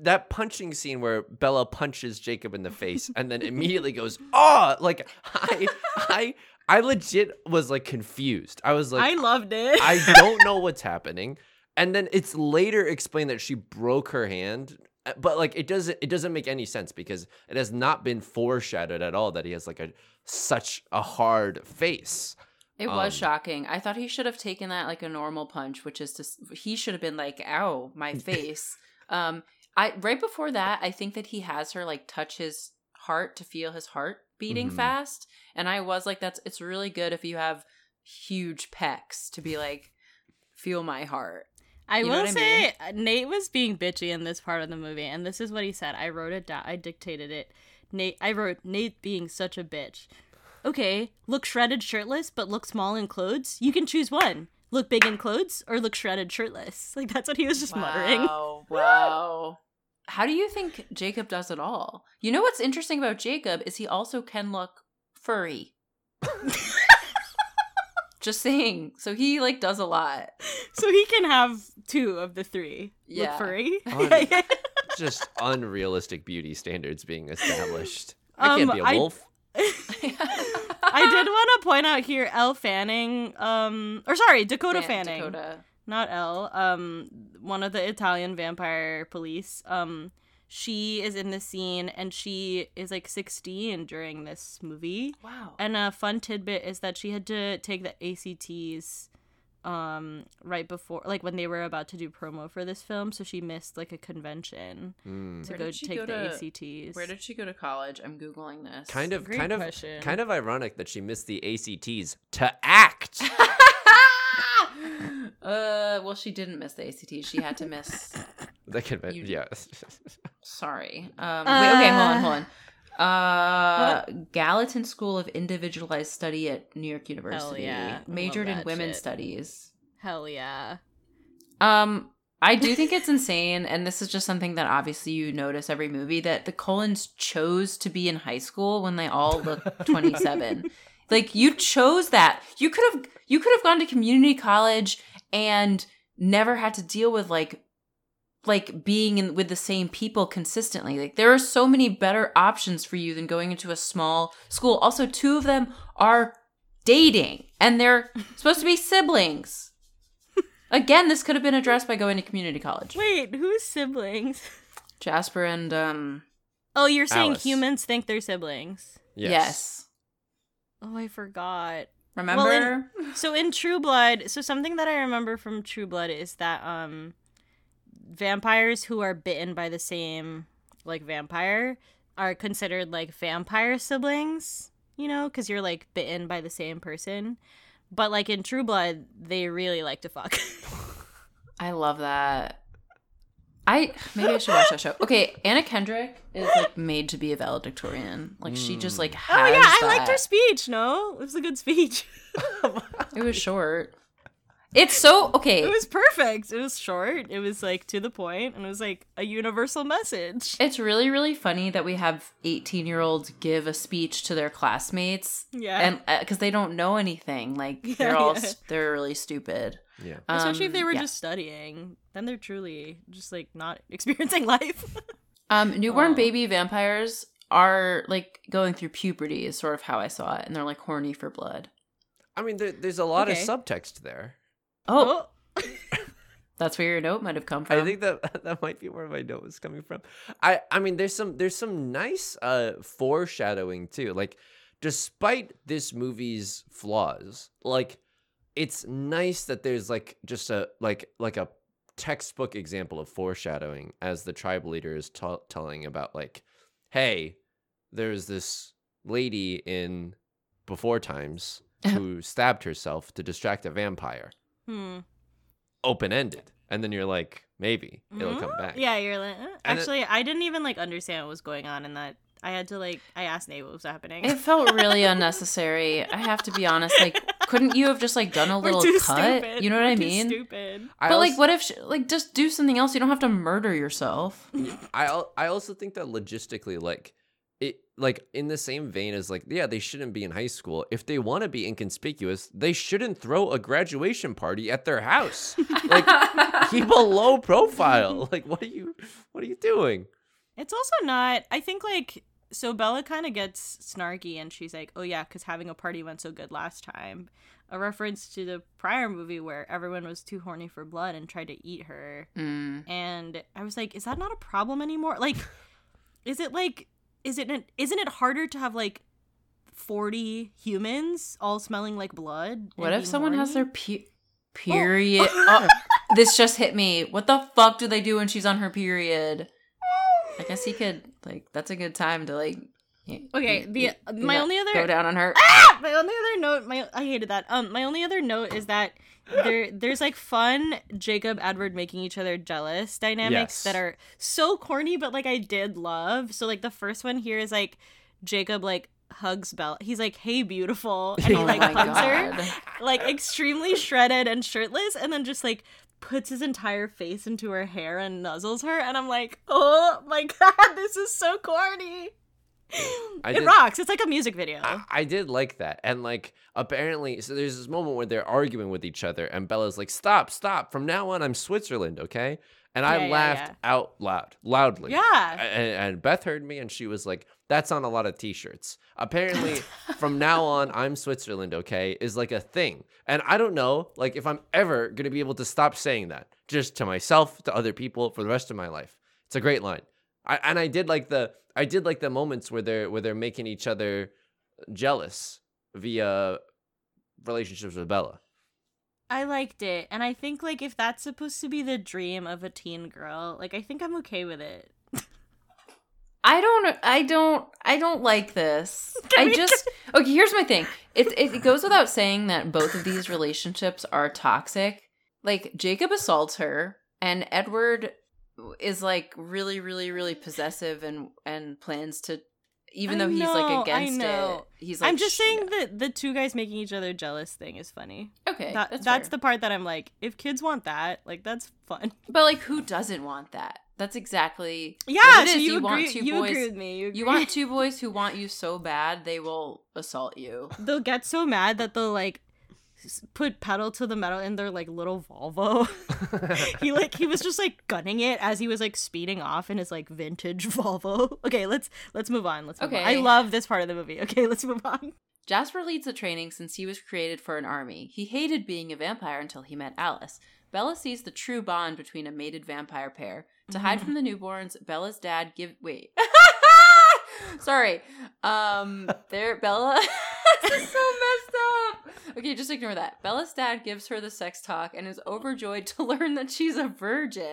that punching scene where Bella punches Jacob in the face and then immediately goes, "Oh!" Like I I I legit was like confused. I was like i loved it I don't know what's happening. And then it's later explained that she broke her hand, uh, but like it doesn't it doesn't make any sense because it has not been foreshadowed at all that he has like a such a hard face. It was Um, shocking. I thought he should have taken that like a normal punch, which is to he should have been like, "Ow, my face." um, I right before that, I think that he has her like touch his heart to feel his heart beating Mhm. fast, and I was like, "That's it's really good if you have huge pecs to be like, feel my heart." I You know will what I say uh, Nate was being bitchy in this part of the movie, and this is what he said. I wrote it down. I dictated it. Nate, I wrote Nate being such a bitch. Okay, look shredded shirtless, but look small in clothes. You can choose one. Look big in clothes or look shredded shirtless. Like that's what he was just muttering. Wow, wow. How do you think Jacob does it all? You know what's interesting about Jacob is he also can look furry. Just saying. So he like does a lot. So he can have two of the three. Yeah. Look furry. Un- Just unrealistic beauty standards being established. I Um, can't be a wolf. I did want to point out here Elle Fanning, um, or sorry, Dakota Fan- Fanning. Dakota. not Elle, um, one of the Italian vampire police. Um, she is in the scene and she is like 16 during this movie. Wow. And a fun tidbit is that she had to take the ACTs um right before like when they were about to do promo for this film so she missed like a convention Mm. to go take go the to- ACTs. Where did she go to college? I'm googling this. Kind of Great kind of kind of ironic that she missed the ACTs to act. uh, well, she didn't miss the ACT. She had to miss. the could be You- yeah. Sorry. Um, wait, okay, hold on, Uh. hold on. Uh, Gallatin School of Individualized Study at New York University. yeah. Majored in that women's shit. studies. Hell yeah. Um, I do think it's insane, and this is just something that obviously you notice every movie that the Cullens chose to be in high school when they all look 27. like you chose that. You could have you could have gone to community college and never had to deal with like like being in with the same people consistently. Like there are so many better options for you than going into a small school. Also, two of them are dating and they're supposed to be siblings. Again, this could have been addressed by going to community college. Wait, who's siblings? Jasper and um Oh, you're saying Alice. humans think they're siblings. yes. Oh, I forgot. Remember? Well, So in True Blood, so something that I remember from True Blood is that um vampires who are bitten by the same like vampire are considered like vampire siblings, you know, cuz you're like bitten by the same person. But like in True Blood, they really like to fuck. I love that. I maybe I should watch that show. Okay, Anna Kendrick is like made to be a valedictorian. Like she just like oh has oh yeah, I that. liked her speech, no? It was a good speech. It was short. It's so okay. It was perfect. It was short. It was like to the point and it was like a universal message. It's really really funny that we have 18-year-olds give a speech to their classmates Yeah. and because they don't know anything. Like Yeah, they're all yeah. they're really stupid. Yeah. Especially if they Um, were yeah. just studying, then they're truly just like not experiencing life. Um, newborn Aw. baby vampires are like going through puberty is sort of how I saw it, and they're like horny for blood. I mean, there, there's a lot Okay. of subtext there. Oh, that's where your note might have come from. I think that that might be where my note was coming from. I I mean, there's some there's some nice uh foreshadowing too. Like, despite this movie's flaws, like it's nice that there's like just a like like a textbook example of foreshadowing as the tribal leader is t- telling about like, hey, there's this lady in before times who stabbed herself to distract a vampire. Hmm. Open ended, and then you're like, maybe it'll come Mhm. back. Yeah, you're like. eh. And it- Actually, I didn't even like understand what was going on in that. I had to like. I asked Nate what was happening. it felt really unnecessary. I have to be honest. Like, couldn't you have just like done a We're little too cut? stupid. You know what We're I too mean? Stupid. I but like, what if sh like just do something else? You don't have to murder yourself. I al- I also think that logistically, like it, like in the same vein as like, yeah, they shouldn't be in high school. If they want to be inconspicuous, they shouldn't throw a graduation party at their house. like, keep a low profile. Like, what are you, what are you doing? It's also not. I think like so Bella kind of gets snarky and she's like, "Oh yeah, because having a party went so good last time." A reference to the prior movie where everyone was too horny for blood and tried to eat her. Mm. And I was like, "Is that not a problem anymore? Like, is it like, is it isn't it harder to have like forty humans all smelling like blood? What if someone has their pe- oh. period? Oh, this just hit me. What the fuck do they do when she's on her period? I guess he could like. That's a good time to like. Okay, the y- my only other go down on her. Ah! my only other note my i hated that um my only other note is that there there's like fun jacob edward making each other jealous dynamics Yes. that are so corny but like i did love so like the first one here is like jacob like hugs belle he's like hey beautiful and he Oh like hugs her like extremely shredded and shirtless and then just like puts his entire face into her hair and nuzzles her and i'm like oh my god this is so corny I it did- rocks it's like a music video I, I did like that. And like apparently so there's this moment where they're arguing with each other and Bella's like, Stop, stop. From now on I'm Switzerland, okay? And I Yeah, laughed yeah. out loud, loudly. yeah And, and Beth heard me and she was like, That's on a lot of t shirts. Apparently, from now on, I'm Switzerland, okay, is like a thing. And I don't know, like, if I'm ever going to be able to stop saying that just to myself, to other people for the rest of my life. It's a great line. I, and I did like the I did like the moments where they're where they're making each other jealous via relationships with Bella. I liked it, and I think like if that's supposed to be the dream of a teen girl, like I think I'm okay with it. I don't. I don't. I don't like this. I just. Okay. Here's my thing. It it goes without saying that both of these relationships are toxic. Like Jacob assaults her, and Edward is like really, really, really possessive and and plans to. Even though he's know, like I against it, he's like. I'm just "Sh- saying that the two guys making each other jealous thing is funny. Okay, That, that's, that's the part that I'm like, if kids want that, like that's fun. But like, who doesn't want that? That's exactly. Yeah, what it so is. you, want agree. two You boys. agree with me. You, You want two boys who want you so bad they will assault you. They'll get so mad that they'll like put pedal to the metal in their like little Volvo. he like he was just like gunning it as he was like speeding off in his like vintage Volvo. Okay, let's let's move on. Let's move on. I love this part of the movie. Okay, let's move on. Jasper leads the training since he was created for an army. He hated being a vampire until he met Alice. Bella sees the true bond between a mated vampire pair. To hide mm-hmm. from the newborns, Bella's dad give wait. Sorry. Um there Bella this is so messed up. Okay, just ignore that. Bella's dad gives her the sex talk and is overjoyed to learn that she's a virgin.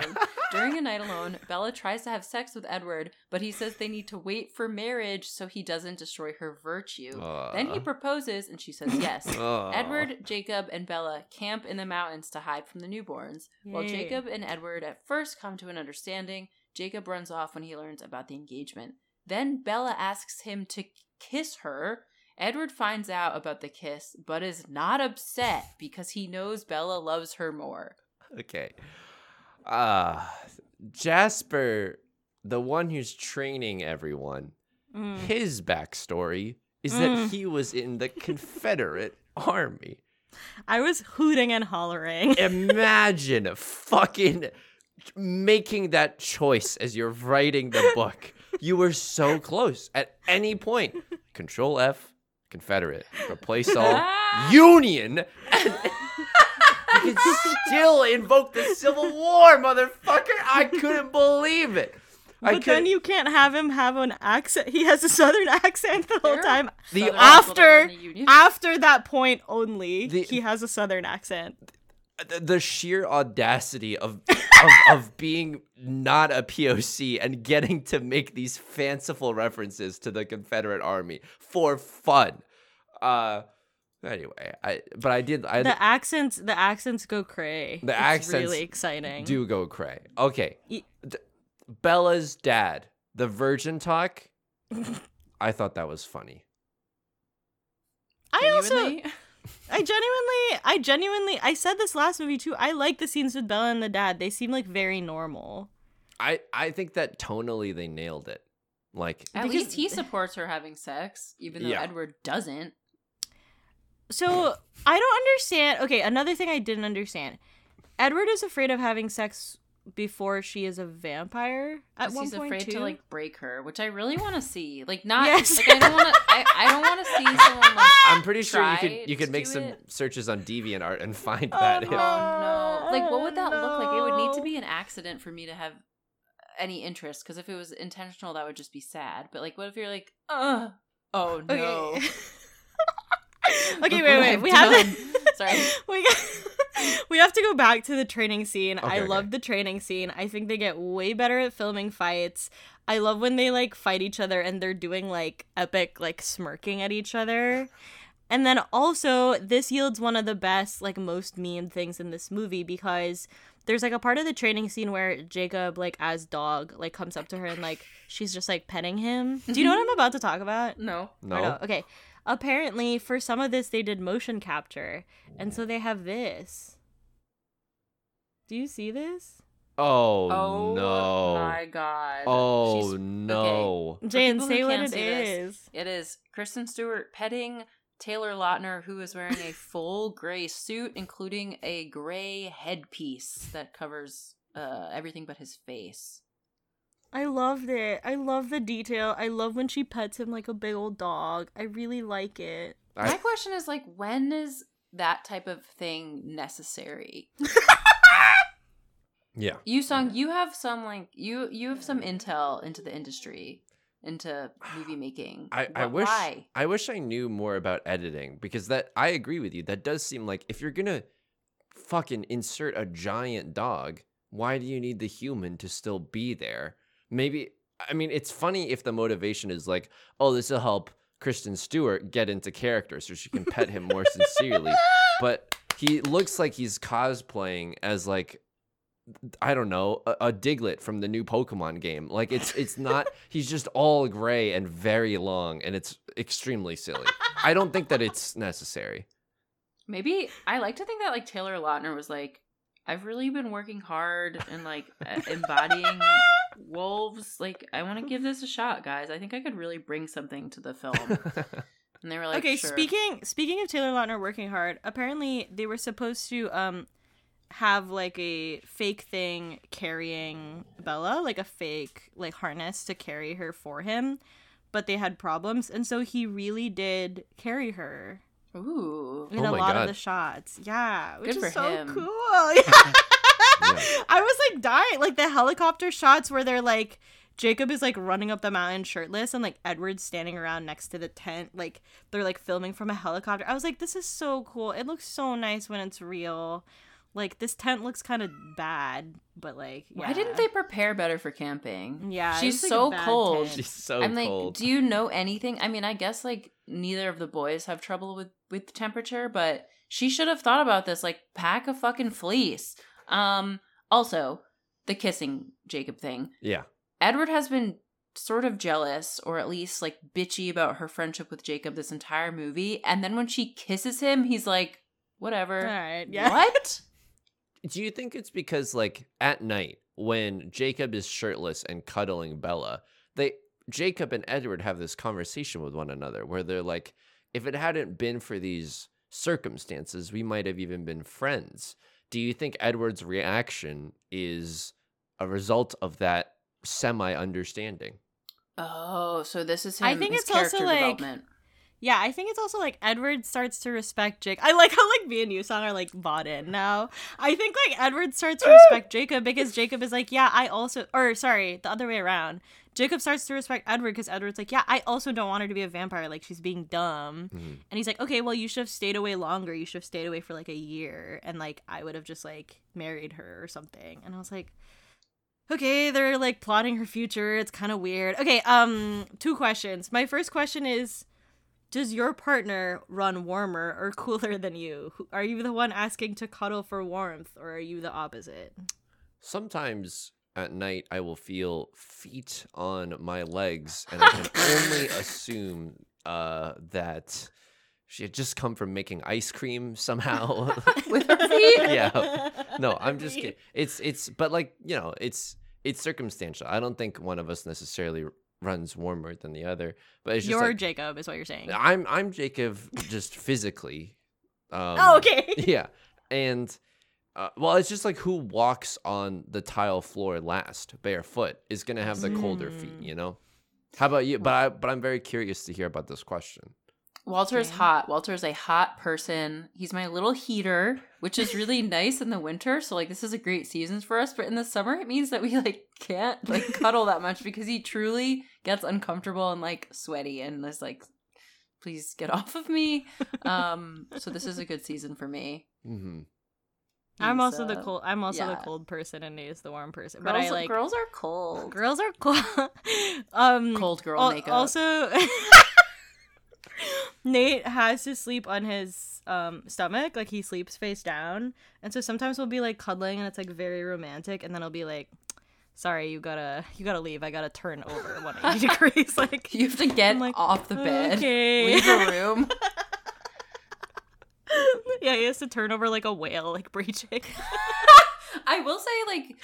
During a night alone, Bella tries to have sex with Edward, but he says they need to wait for marriage so he doesn't destroy her virtue. Then he proposes and she says yes. Aw. Edward, Jacob, and Bella camp in the mountains to hide from the newborns. While Jacob and Edward at first come to an understanding, Jacob runs off when he learns about the engagement. Then Bella asks him to kiss her. Edward finds out about the kiss, but is not upset because he knows Bella loves her more. Okay. Uh Jasper, the one who's training everyone, Mm. his backstory is Mm. that he was in the Confederate Army. I was hooting and hollering. Imagine fucking making that choice as you're writing the book. You were so close at any point. Control F, Confederate. Replace all ah! Union. And you can still invoke the Civil War, motherfucker. I couldn't believe it. I But then couldn't- you can't have him have an accent. He has a southern accent the whole time. The- Southern people that were After in the Union. after that point only, The- he has a southern accent. The, sheer audacity of, of of being not a POC and getting to make these fanciful references to the Confederate Army for fun. Uh anyway, I but I did I The accents, the accents go cray. The It's accents really exciting. do go cray. Okay. D- Bella's dad, the virgin talk, I thought that was funny. I also? I genuinely, I genuinely, I said this last movie too. I like the scenes with Bella and the dad. They seem like very normal. I I think that tonally they nailed it. Like At Because- least he supports her having sex, even though Yeah. Edward doesn't. So I don't understand. Okay, another thing I didn't understand. Edward is afraid of having sex before she is a vampire at 'Cause one he's point afraid too. to like break her, which I really want to see. Like not Yes. like I don't want to. I, I don't want to see someone like. I'm pretty sure you could you could make some it. searches on DeviantArt and find Oh, that. Oh no! Like what would that look like? It would need to be an accident for me to have any interest. Because if it was intentional, that would just be sad. But like, what if you're like, uh, oh no. Okay. okay, wait, wait. We have done. to. Sorry. we got, we have to go back to the training scene. I Okay, okay. love the training scene. I think they get way better at filming fights. I love when they like fight each other and they're doing like epic like smirking at each other. And then also this yields one of the best like most meme things in this movie because there's like a part of the training scene where Jacob like as dog like comes up to her and like she's just like petting him. Do you know what I'm about to talk about? No. No. Okay. Apparently, for some of this, they did motion capture, and so they have this. Do you see this, Oh, Oh no. my god. Oh She's- no. Jane? people who Say what can't it see this, is. It is Kristen Stewart petting Taylor Lautner, who is wearing a full gray suit, including a gray headpiece that covers uh, everything but his face. I loved it. I love the detail. I love when she pets him like a big old dog. I really like it. My question is like, when is that type of thing necessary? yeah. Yusong, you have some like you you have some intel into the industry, into movie making. I, I Wh- wish Why? I wish I knew more about editing because that I agree with you. That does seem like if you're gonna fucking insert a giant dog, why do you need the human to still be there? Maybe I mean it's funny if the motivation is like, oh, this will help Kristen Stewart get into character so she can pet him more sincerely. But he looks like he's cosplaying as like I don't know, a, a Diglett from the new Pokemon game. Like it's it's not he's just all gray and very long and it's extremely silly. I don't think that it's necessary. Maybe I like to think that like Taylor Lautner was like, I've really been working hard and like embodying wolves. Like, I want to give this a shot, guys. I think I could really bring something to the film. And they were like, okay, sure. speaking speaking of Taylor Lautner working hard, apparently they were supposed to um have like a fake thing carrying Bella, like a fake like harness to carry her for him, but they had problems, and so he really did carry her Ooh. in Oh a lot God. of the shots. Yeah, which Good is for so him. cool. I was like dying, like the helicopter shots where they're like Jacob is like running up the mountain shirtless and like Edward's standing around next to the tent, like they're like filming from a helicopter. I was like, this is so cool. It looks so nice when it's real. Like this tent looks kind of bad, but like Why didn't they prepare better for camping? Yeah, She's was, like, so cold. tent. She's so I'm like, cold. do you know anything? I mean, I guess like neither of the boys have trouble with with temperature, but she should have thought about this. Like, pack a fucking fleece. Um. Also, the kissing Jacob thing. yeah. Edward has been sort of jealous, or at least like bitchy about her friendship with Jacob this entire movie, and then when she kisses him, he's like, whatever. All right, yeah. What? Do you think it's because like at night when Jacob is shirtless and cuddling Bella, they Jacob and Edward have this conversation with one another where they're like, if it hadn't been for these circumstances, we might have even been friends. Do you think Edward's reaction is a result of that semi understanding? Oh, so this is him. I think his it's also, like- development. Yeah, I think it's also like Edward starts to respect Jake. I like how like me and Yusong are like bought in now. I think like Edward starts to respect Jacob because Jacob is like, yeah, I also, or sorry, the other way around. Jacob starts to respect Edward because Edward's like, yeah, I also don't want her to be a vampire. Like she's being dumb. Mhm. And he's like, okay, well, you should have stayed away longer. You should have stayed away for like a year, and like I would have just like married her or something. And I was like, okay, they're like plotting her future. It's kind of weird. Okay, um, two questions. My first question is, does your partner run warmer or cooler than you? Are you the one asking to cuddle for warmth, or are you the opposite? Sometimes at night I will feel feet on my legs, and I can only assume uh, that she had just come from making ice cream somehow. With her feet? yeah. No, I'm just kidding. It's it's but like, you know, it's it's circumstantial. I don't think one of us necessarily runs warmer than the other, but it's just You're like, Jacob, is what you're saying. I'm I'm Jacob just physically. Um, oh, okay. yeah, and uh, well, it's just like who walks on the tile floor last barefoot is gonna have the colder feet, Mm. you know. How about you? But I but I'm very curious to hear about this question. Walter's Jane? hot. Walter's a hot person. He's my little heater, which is really nice in the winter. So like this is a great season for us. But in the summer, it means that we like can't like cuddle that much because he truly gets uncomfortable and like sweaty and is like, please get off of me. Um, so this is a good season for me. hmm I'm also the cold. I'm also the cold person, and Nate is the warm person. Girls, but I like girls are cold. girls are cold. um, Cold girl al- makeup. Also, Nate has to sleep on his um stomach, like he sleeps face down, and so sometimes we'll be like cuddling, and it's like very romantic, and then I'll be like, "Sorry, you gotta you gotta leave. I gotta turn over 180 degrees." Like, you have to get like, off the bed. okay. Leave the room. yeah, he has to turn over like a whale, like breaching. I will say, like,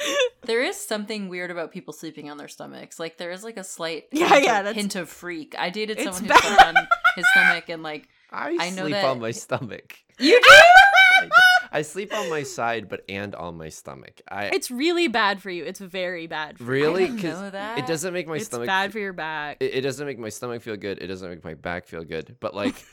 there is something weird about people sleeping on their stomachs. Like, there is like a slight Yeah, hint, yeah, of, hint of freak. I dated someone who bad. slept on his stomach, and like, I, I know sleep that- on my stomach. you do. I, I sleep on my side, but and on my stomach. I it's really bad for you. It's very bad. For you. really I didn't know 'cause that. it doesn't make my it's stomach. bad for your back. it, it doesn't make my stomach feel good. It doesn't make my back feel good. But like, h-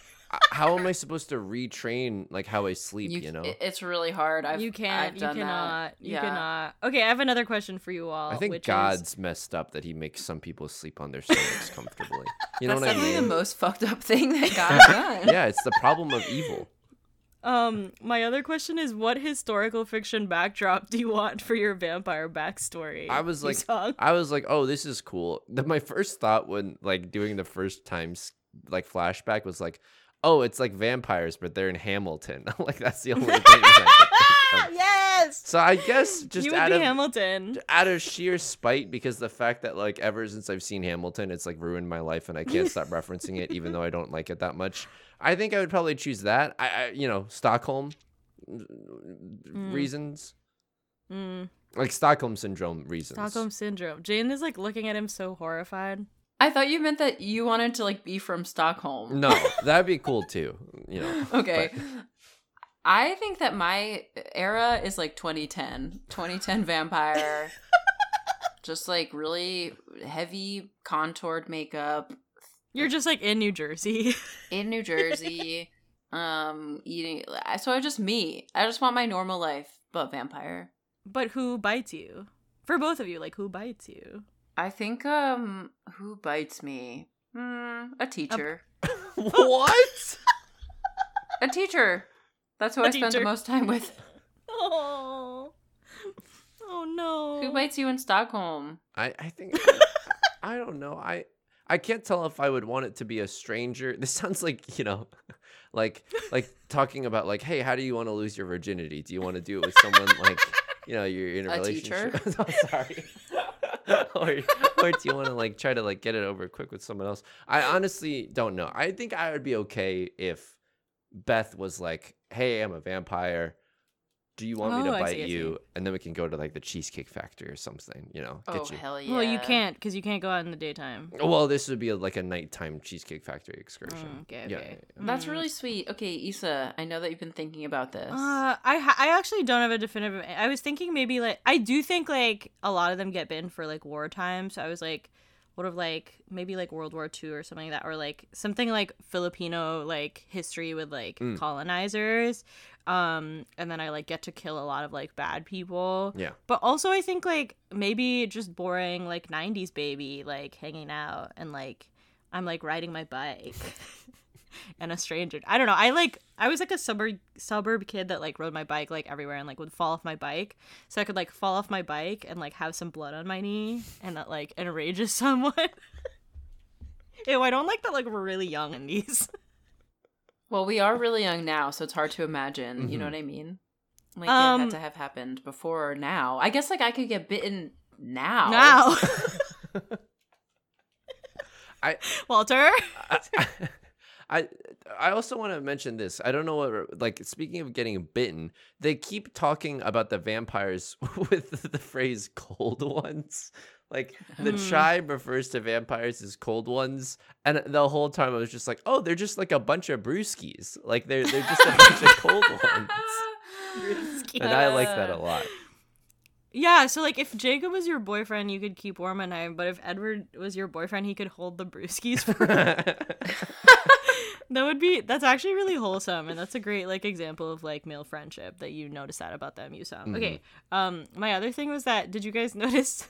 how am I supposed to retrain like how I sleep? You, know, it's really hard. I've, you I've can't. You cannot. That. You yeah. cannot. Okay, I have another question for you all. I think which God's messed up that He makes some people sleep on their stomachs comfortably. You know That's what I definitely mean? the most fucked up thing that God's done. yeah, it's the problem of evil. Um, my other question is, what historical fiction backdrop do you want for your vampire backstory? I was like, Yusong? I was like, oh, this is cool. The, my first thought when like doing the first times like flashback was like, oh, it's like vampires, but they're in Hamilton. like that's the only thing. I could think of. yes. So I guess just you would out be of Hamilton. out of sheer spite because the fact that like ever since I've seen Hamilton, it's like ruined my life and I can't stop referencing it even though I don't like it that much. I think I would probably choose that. I, I you know, Stockholm reasons. Mm, Like Stockholm syndrome reasons. Stockholm syndrome. Jane is like looking at him so horrified. I thought you meant that you wanted to like be from Stockholm. No, that'd be cool too. You know. Okay. but- I think that my era is like 2010. 2010 vampire. Just like really heavy contoured makeup You're just like in New Jersey. in New Jersey. um eating so I just me. I just want my normal life, but vampire. but who bites you? For both of you, like who bites you? I think um who bites me? Hmm, a teacher. what? a teacher. That's who A I spend the most time with. Oh. Oh no. Who bites you in Stockholm? I, I think I don't know. I I can't tell if I would want it to be a stranger. This sounds like, you know, like like talking about like, hey, how do you want to lose your virginity? Do you want to do it with someone like, you know, you're in a, A relationship? teacher? oh, sorry. or, or do you want to like try to like get it over quick with someone else? I honestly don't know. I think I would be okay if Beth was like, "Hey, I'm a vampire. Do you want me Oh, to bite see, you?" And then we can go to like the Cheesecake Factory or something. You know, Oh get you. hell yeah! Well, you can't because you can't go out in the daytime. Well, this would be a, like a nighttime Cheesecake Factory excursion. Mm, okay, Yeah, okay. yeah, That's Mm. really sweet. Okay, Issa, I know that you've been thinking about this. Uh, I ha- I actually don't have a definitive. I was thinking maybe like I do think like a lot of them get bitten for like wartime. So I was like, what of like maybe like World War II or something like that, or like something like Filipino like history with like Mm. colonizers. Um, and then I like get to kill a lot of like bad people. Yeah. But also I think like maybe just boring like 90s baby like hanging out and like I'm like riding my bike and a stranger. I don't know. I like I was like a suburb suburb kid that like rode my bike like everywhere and like would fall off my bike. So I could like fall off my bike and like have some blood on my knee and that like enrages someone. Ew, I don't like that like we're really young in these. Well, we are really young now, so it's hard to imagine. You know Mhm. what I mean? Like Um, it had to have happened before or now. I guess like I could get bitten now. Now. I Walter. I, I I also want to mention this. I don't know what like speaking of getting bitten, they keep talking about the vampires with the phrase cold ones. Like the Hmm. tribe refers to vampires as cold ones, and the whole time I was just like, "Oh, they're just like a bunch of brewskis. Like they're they're just a bunch of cold ones." And I like that a lot. Yeah, so like if Jacob was your boyfriend, you could keep warm at night, but if Edward was your boyfriend, he could hold the brewskis for That would be that's actually really wholesome and that's a great like example of like male friendship that you notice that about them you saw. Okay. Um my other thing was that did you guys notice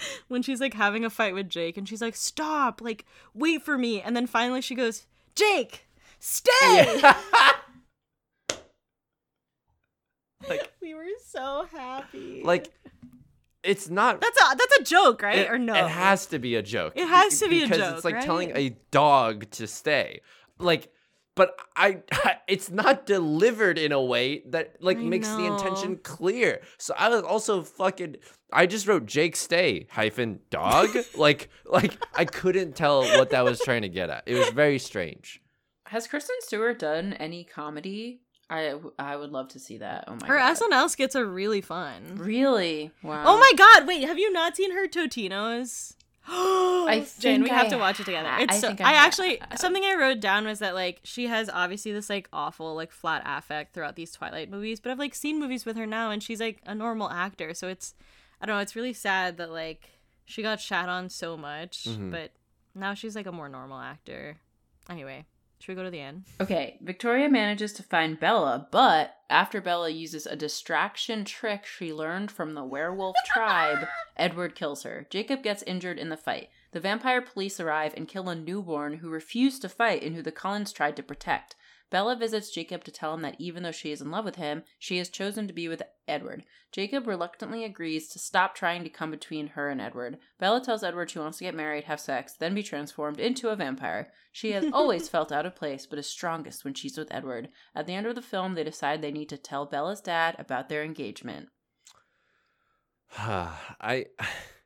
when she's like having a fight with Jake and she's like stop, like wait for me and then finally she goes, "Jake, stay." like we were so happy. like it's not that's a that's a joke, right? it, or no? It has to be a joke. It has to be a joke. because it's like telling a dog to stay. Like, but I, it's not delivered in a way that like I makes the intention clear. So I was also fucking. I just wrote Jake stay hyphen dog. like, like I couldn't tell what that was trying to get at. It was very strange. Has Kristen Stewart done any comedy? I I would love to see that. Oh my Her god. SNL skits are really fun. Really? Wow. Oh my god, wait, have you not seen her Totinos? I Jane, we think have to watch it together. It's I so, think I, I ha- actually something I wrote down was that like she has obviously this like awful like flat affect throughout these Twilight movies, but I've like seen movies with her now and she's like a normal actor, so it's I don't know, it's really sad that like she got shat on so much, Mhm. but now she's like a more normal actor. Anyway, should we go to the end? Okay, Victoria manages to find Bella, but after Bella uses a distraction trick she learned from the werewolf tribe, Edward kills her. Jacob gets injured in the fight. The vampire police arrive and kill a newborn who refused to fight and who the Cullens tried to protect. Bella visits Jacob to tell him that even though she is in love with him, she has chosen to be with Edward. Jacob reluctantly agrees to stop trying to come between her and Edward. Bella tells Edward she wants to get married, have sex, then be transformed into a vampire. She has always felt out of place, but is strongest when she's with Edward. At the end of the film, they decide they need to tell Bella's dad about their engagement. I.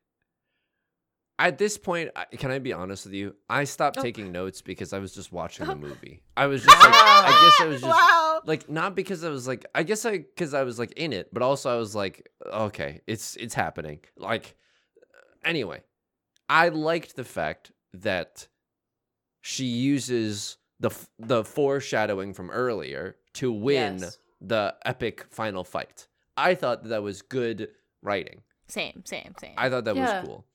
At this point, can I be honest with you? I stopped Oh. taking notes because I was just watching the oh. movie. I was just like, I guess I was just wow. like not because I was like I guess I because I was like in it, but also I was like okay, it's it's happening. Like anyway, I liked the fact that she uses the the foreshadowing from earlier to win Yes. the epic final fight. I thought that, that was good writing. Same, same, same. I thought that Yeah. was cool.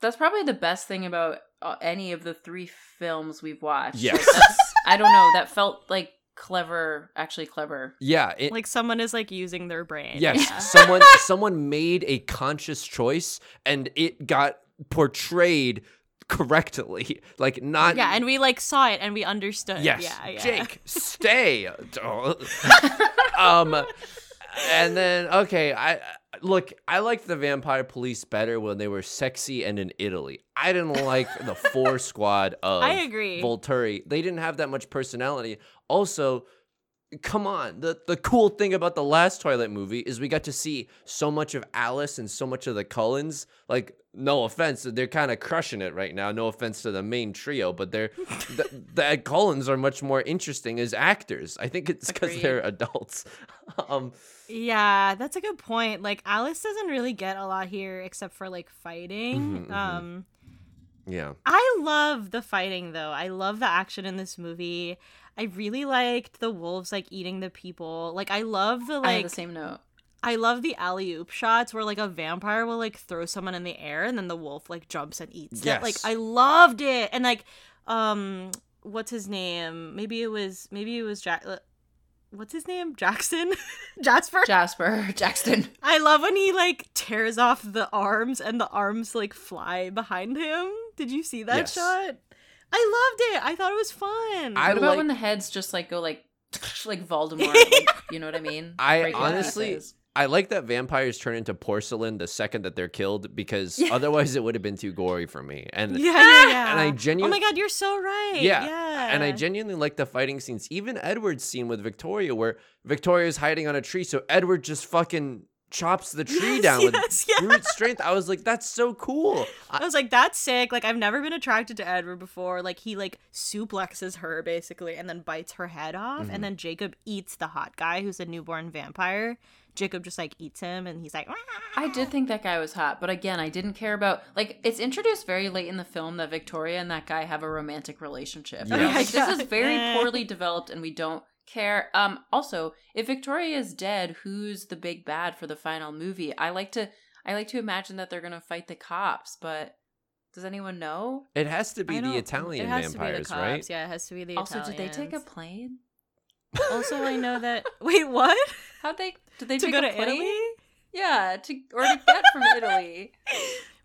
That's probably the best thing about uh, any of the three films we've watched. Yes. that's- I don't know. That felt like clever, actually clever. Yeah, it, like someone is like using their brain. Yes, Yeah. someone someone made a conscious choice and it got portrayed correctly. Like not Yeah, and we like saw it and we understood. Yes. Yeah, yeah. Jake, stay. um and then okay, I look, I liked the vampire police better when they were sexy and in Italy. I didn't like the four squad of I agree. Volturi. They didn't have that much personality. Also, come on. The the cool thing about the last Twilight movie is we got to see so much of Alice and so much of the Cullens. Like, no offense, they're kind of crushing it right now. No offense to the main trio, but they're the, the Cullens are much more interesting as actors. I think it's because they're adults. um, Yeah, that's a good point. Like Alice doesn't really get a lot here except for like fighting. Mhm, mhm. Um yeah. I love the fighting though. I love the action in this movie. I really liked the wolves like eating the people. Like I love the I had like the same note. I love the alley oop shots where like a vampire will like throw someone in the air and then the wolf like jumps and eats it. Like I loved it. And like um what's his name? Maybe it was maybe it was Jack uh, what's his name? Jackson? Jasper? Jasper Jackson. I love when he like tears off the arms and the arms like fly behind him. Did you see that Yes. shot? I loved it. I thought it was fun. I What about like- when the heads just like go like like Voldemort? like, you know what I mean? I Break honestly- pieces. I like that vampires turn into porcelain the second that they're killed because Yeah. otherwise it would have been too gory for me. And yeah, yeah, yeah. and I genuinely. Oh my god, you're so right. Yeah, Yeah. and I genuinely like the fighting scenes. Even Edward's scene with Victoria, where Victoria's hiding on a tree, so Edward just fucking chops the tree Yes, down yes, with yes. brute strength. I was like, that's so cool. I was like, that's sick. Like, I've never been attracted to Edward before. Like, he like suplexes her basically, and then bites her head off, Mhm. and then Jacob eats the hot guy who's a newborn vampire. Jacob just like eats him, and he's like, I did think that guy was hot, but again, I didn't care about like it's introduced very late in the film that Victoria and that guy have a romantic relationship. And I'm Yeah. like, this is very poorly developed, and we don't care. Um, also, if Victoria is dead, who's the big bad for the final movie? I like to, I like to imagine that they're gonna fight the cops, but does anyone know? It has to be the Italian it has vampires, to be the right? cops. Yeah, it has to be the Italian. also, did they take a plane? Also, I know that. Wait, what? How'd they? Did they to take go a to plane? Italy? Yeah, to or to get from Italy.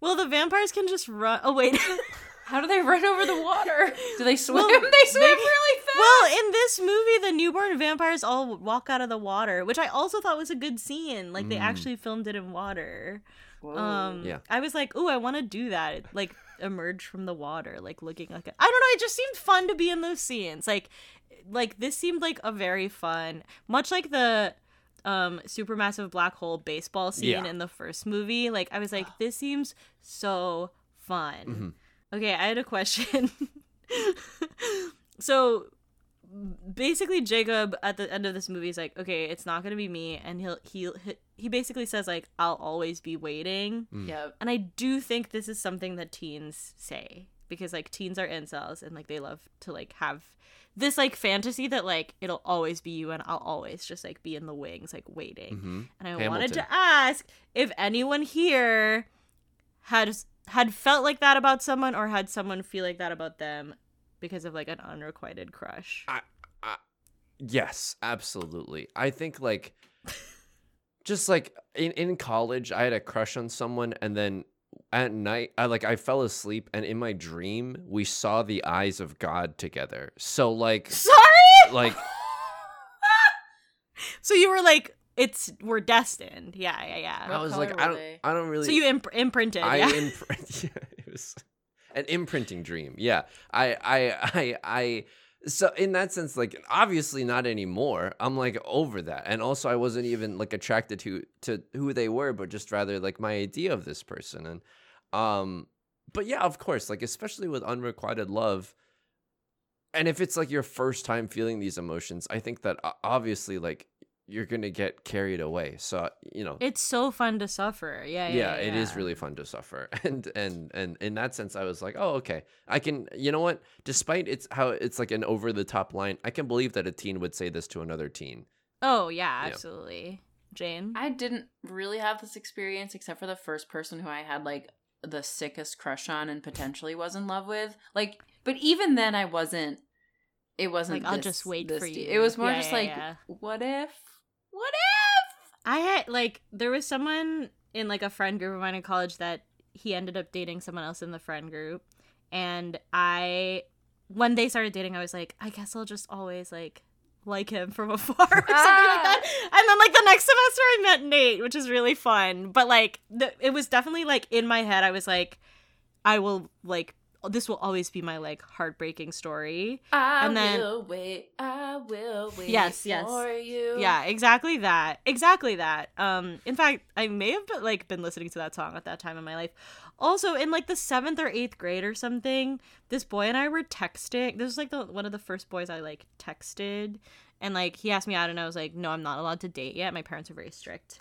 Well, the vampires can just run. Oh wait. How do they run over the water? Do they swim? Well, they swim they- really fast. Well, in this movie, the newborn vampires all walk out of the water, which I also thought was a good scene. Like they Mm. actually filmed it in water. Whoa. Um, Yeah. I was like, "Ooh, I want to do that." Like emerge from the water, like looking like a. I don't know. It just seemed fun to be in those scenes. Like, like this seemed like a very fun, much like the um supermassive black hole baseball scene Yeah. in the first movie. Like, I was like, this seems so fun. Mhm. Okay, I had a question. so basically Jacob at the end of this movie is like, okay, it's not gonna be me, and he'll he'll he, he basically says like, I'll always be waiting, yeah. and I do think this is something that teens say because like teens are incels and like they love to like have this like fantasy that like it'll always be you and I'll always just like be in the wings like waiting. hmm And I Hamilton. wanted to ask if anyone here had had felt like that about someone or had someone feel like that about them because of like an unrequited crush. Yes, absolutely. I think like just like in, in college, I had a crush on someone, and then at night, I like I fell asleep, and in my dream, we saw the eyes of God together. So like, Sorry. like So you were like, it's we're destined. Yeah, yeah, yeah. What I was color like, were I don't, they? I don't really. So you imp- imprinted. I yeah. imprint. yeah, it was an imprinting dream. Yeah, I, I, I, I. So in that sense, like obviously not anymore. I'm like over that, and also I wasn't even like attracted to to who they were, but just rather like my idea of this person, and um, but yeah, of course, like especially with unrequited love. And if it's like your first time feeling these emotions, I think that obviously like you're gonna get carried away. So you know, it's so fun to suffer. Yeah, yeah. yeah, it is yeah. really fun to suffer and and and in that sense i was like oh okay i can you know what despite it's how it's like an over the top line i can believe that a teen would say this to another teen Oh yeah, Yeah. absolutely. Jane. I didn't really have this experience except for the first person who I had like the sickest crush on and potentially was in love with. Like, but even then, I wasn't. It wasn't. Like, I'll just wait this for deep. you. It was more Yeah, just yeah, like, yeah. what if? What if? I had like there was someone in like a friend group of mine in college that he ended up dating someone else in the friend group and I when they started dating I was like I guess I'll just always like like him from afar or something like that. Ah. And then like the next semester I met Nate, which is really fun. But like the, it was definitely like in my head I was like I will like this will always be my like heartbreaking story. I And then- will wait. I will wait. Yes, yes. For you. Yeah, exactly that. Exactly that. Um, in fact, I may have been, like been listening to that song at that time in my life. Also, in like the seventh or eighth grade or something, this boy and I were texting. This was like the one of the first boys I like texted, and like he asked me out, and I was like, "No, I'm not allowed to date yet. My parents are very strict."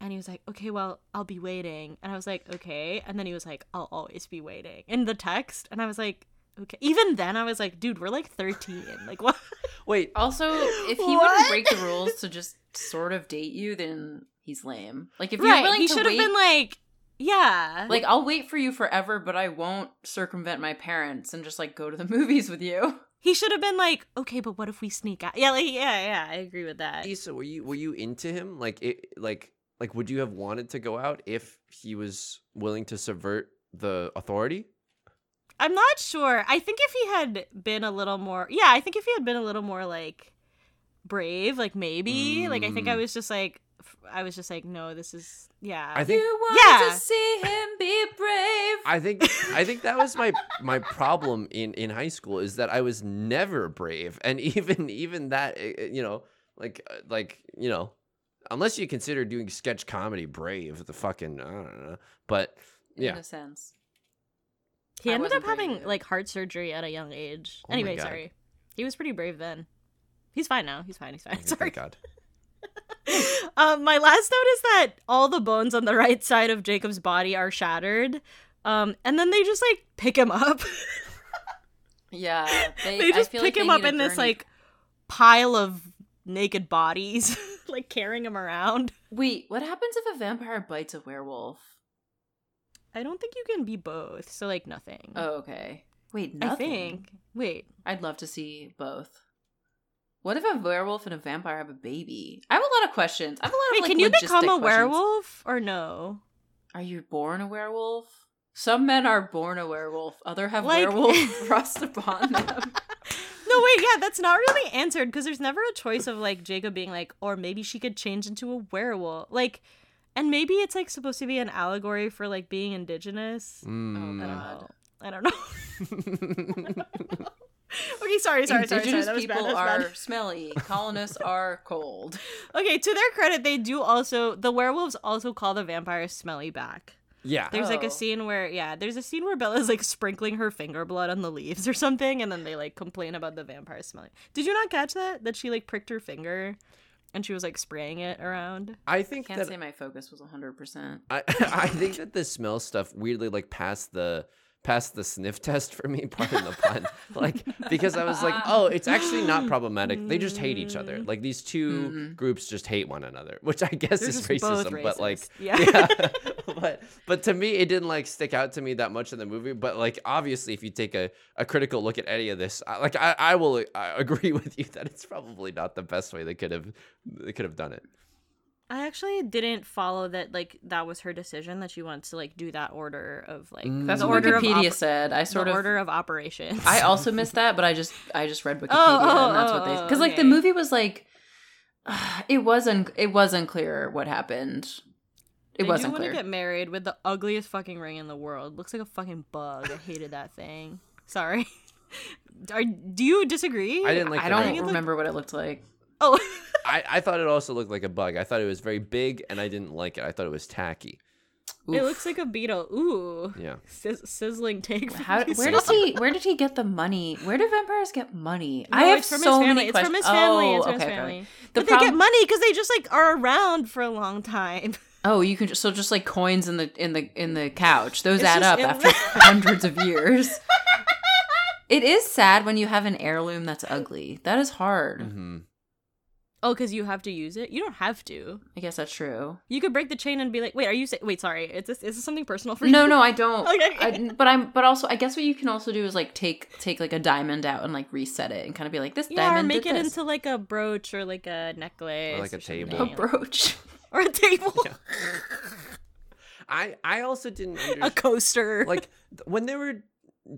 And he was like, "Okay, well, I'll be waiting." And I was like, "Okay." And then he was like, "I'll always be waiting." In the text, and I was like, "Okay." Even then, I was like, "Dude, we're like 13. Like what?" wait Also, if he What? wouldn't break the rules to just sort of date you, then he's lame. Like if you're right. willing He to should have been like, yeah. like I'll wait for you forever, but I won't circumvent my parents and just like go to the movies with you. he should have been like, okay, but what if we sneak out? Yeah, like yeah, yeah. I agree with that. Issa, were you were you into him? Like it, like like would you have wanted to go out if he was willing to subvert the authority? I'm not sure. I think if he had been a little more, yeah, I think if he had been a little more like brave, like maybe, like I think I Mm. was just like, I was just like, no, this is, yeah. I think you want Yeah. to see him be brave. I think I think that was my my problem in in high school is that I was never brave, and even even that eh, eh, you know like uh, like you know unless you consider doing sketch comedy brave, the fucking I don't know, but yeah. In a sense. he I ended up having either. like heart surgery at a young age. Oh anyway, sorry. He was pretty brave then. He's fine now. He's fine. He's fine. Sorry. thank God. um, my last note is that all the bones on the right side of Jacob's body are shattered. Um, and then they just like pick him up. Yeah, they, they I just feel pick like him up need a in this like pile of naked bodies, like carrying him around. Wait, what happens if a vampire bites a werewolf? I don't think you can be both, so like nothing. Oh, okay. Wait, I nothing. think. Wait, I'd love to see both. What if a werewolf and a vampire have a baby? I have a lot of questions. I have a lot wait, of like can you become a questions. werewolf or no? Are you born a werewolf? Some men are born a werewolf. Other have Like- werewolf thrust upon them. No, wait, yeah, that's not really answered because there's never a choice of like Jacob being like, or maybe she could change into a werewolf. Like, and maybe it's like supposed to be an allegory for like being indigenous. I Mm. don't know. I don't know. okay, sorry, sorry, sorry, sorry. Indigenous That was people bad. That was are smelly. Colonists are cold. Okay, to their credit, they do also the werewolves also call the vampires smelly back. Yeah, There's like Oh. a scene where yeah, there's a scene where Bella's like sprinkling her finger blood on the leaves or something, and then they like complain about the vampire smelling. Did you not catch that? That she like pricked her finger and she was like spraying it around. I think I Can't that say my focus was 100%. I I think that the smell stuff weirdly like passed the passed the sniff test for me. Pardon the pun. Like because I was like, oh, it's actually not problematic. They just hate each other. Like these 2 Mhm. groups just hate one another, which I guess They're is racism. But like. Yeah. yeah. but but to me, it didn't like stick out to me that much in the movie. But like, obviously, if you take a, a critical look at any of this, I, like I, I will I agree with you that it's probably not the best way they could have they could have done it. I actually didn't follow that like that was her decision that she wants to like do that order of like Mm. That's what order of Wikipedia op- said. I sort the of order of operations. I also missed that, but I just I just read Wikipedia oh, and that's what they oh, because like the movie was like it wasn't it was unclear what happened. It They wasn't want clear. to get married with the ugliest fucking ring in the world. Looks like a fucking bug. I hated that thing. Sorry. Are, do you disagree? I didn't like I don't ring. remember what it looked like. Oh, I, I thought it also looked like a bug. I thought it was very big, and I didn't like it. I thought it was tacky. it looks like a beetle. Ooh, Yeah. Sizz- sizzling take. How, where Sarah. does he where did he get the money? Where do vampires get money? No, I have it's from so his family. many It's from his family. Oh, it's from okay, his okay. family. The but they get money because they just like are around for a long time. Oh, you can just so just like coins in the in the in the couch. Those It's add up in after hundreds of years. It is sad when you have an heirloom that's ugly. That is hard. hmm Oh, because you have to use it. You don't have to. I guess that's true. You could break the chain and be like, "Wait, are you? Say- Wait, sorry. Is this is this something personal for you?" No, no, I don't. Okay. I, but I'm. But also, I guess what you can also do is like take take like a diamond out and like reset it and kind of be like this Yeah, or diamond make did it this. into like a brooch or like a necklace, Or like a something. table. a brooch. or a table, I I also didn't a coaster. like when they were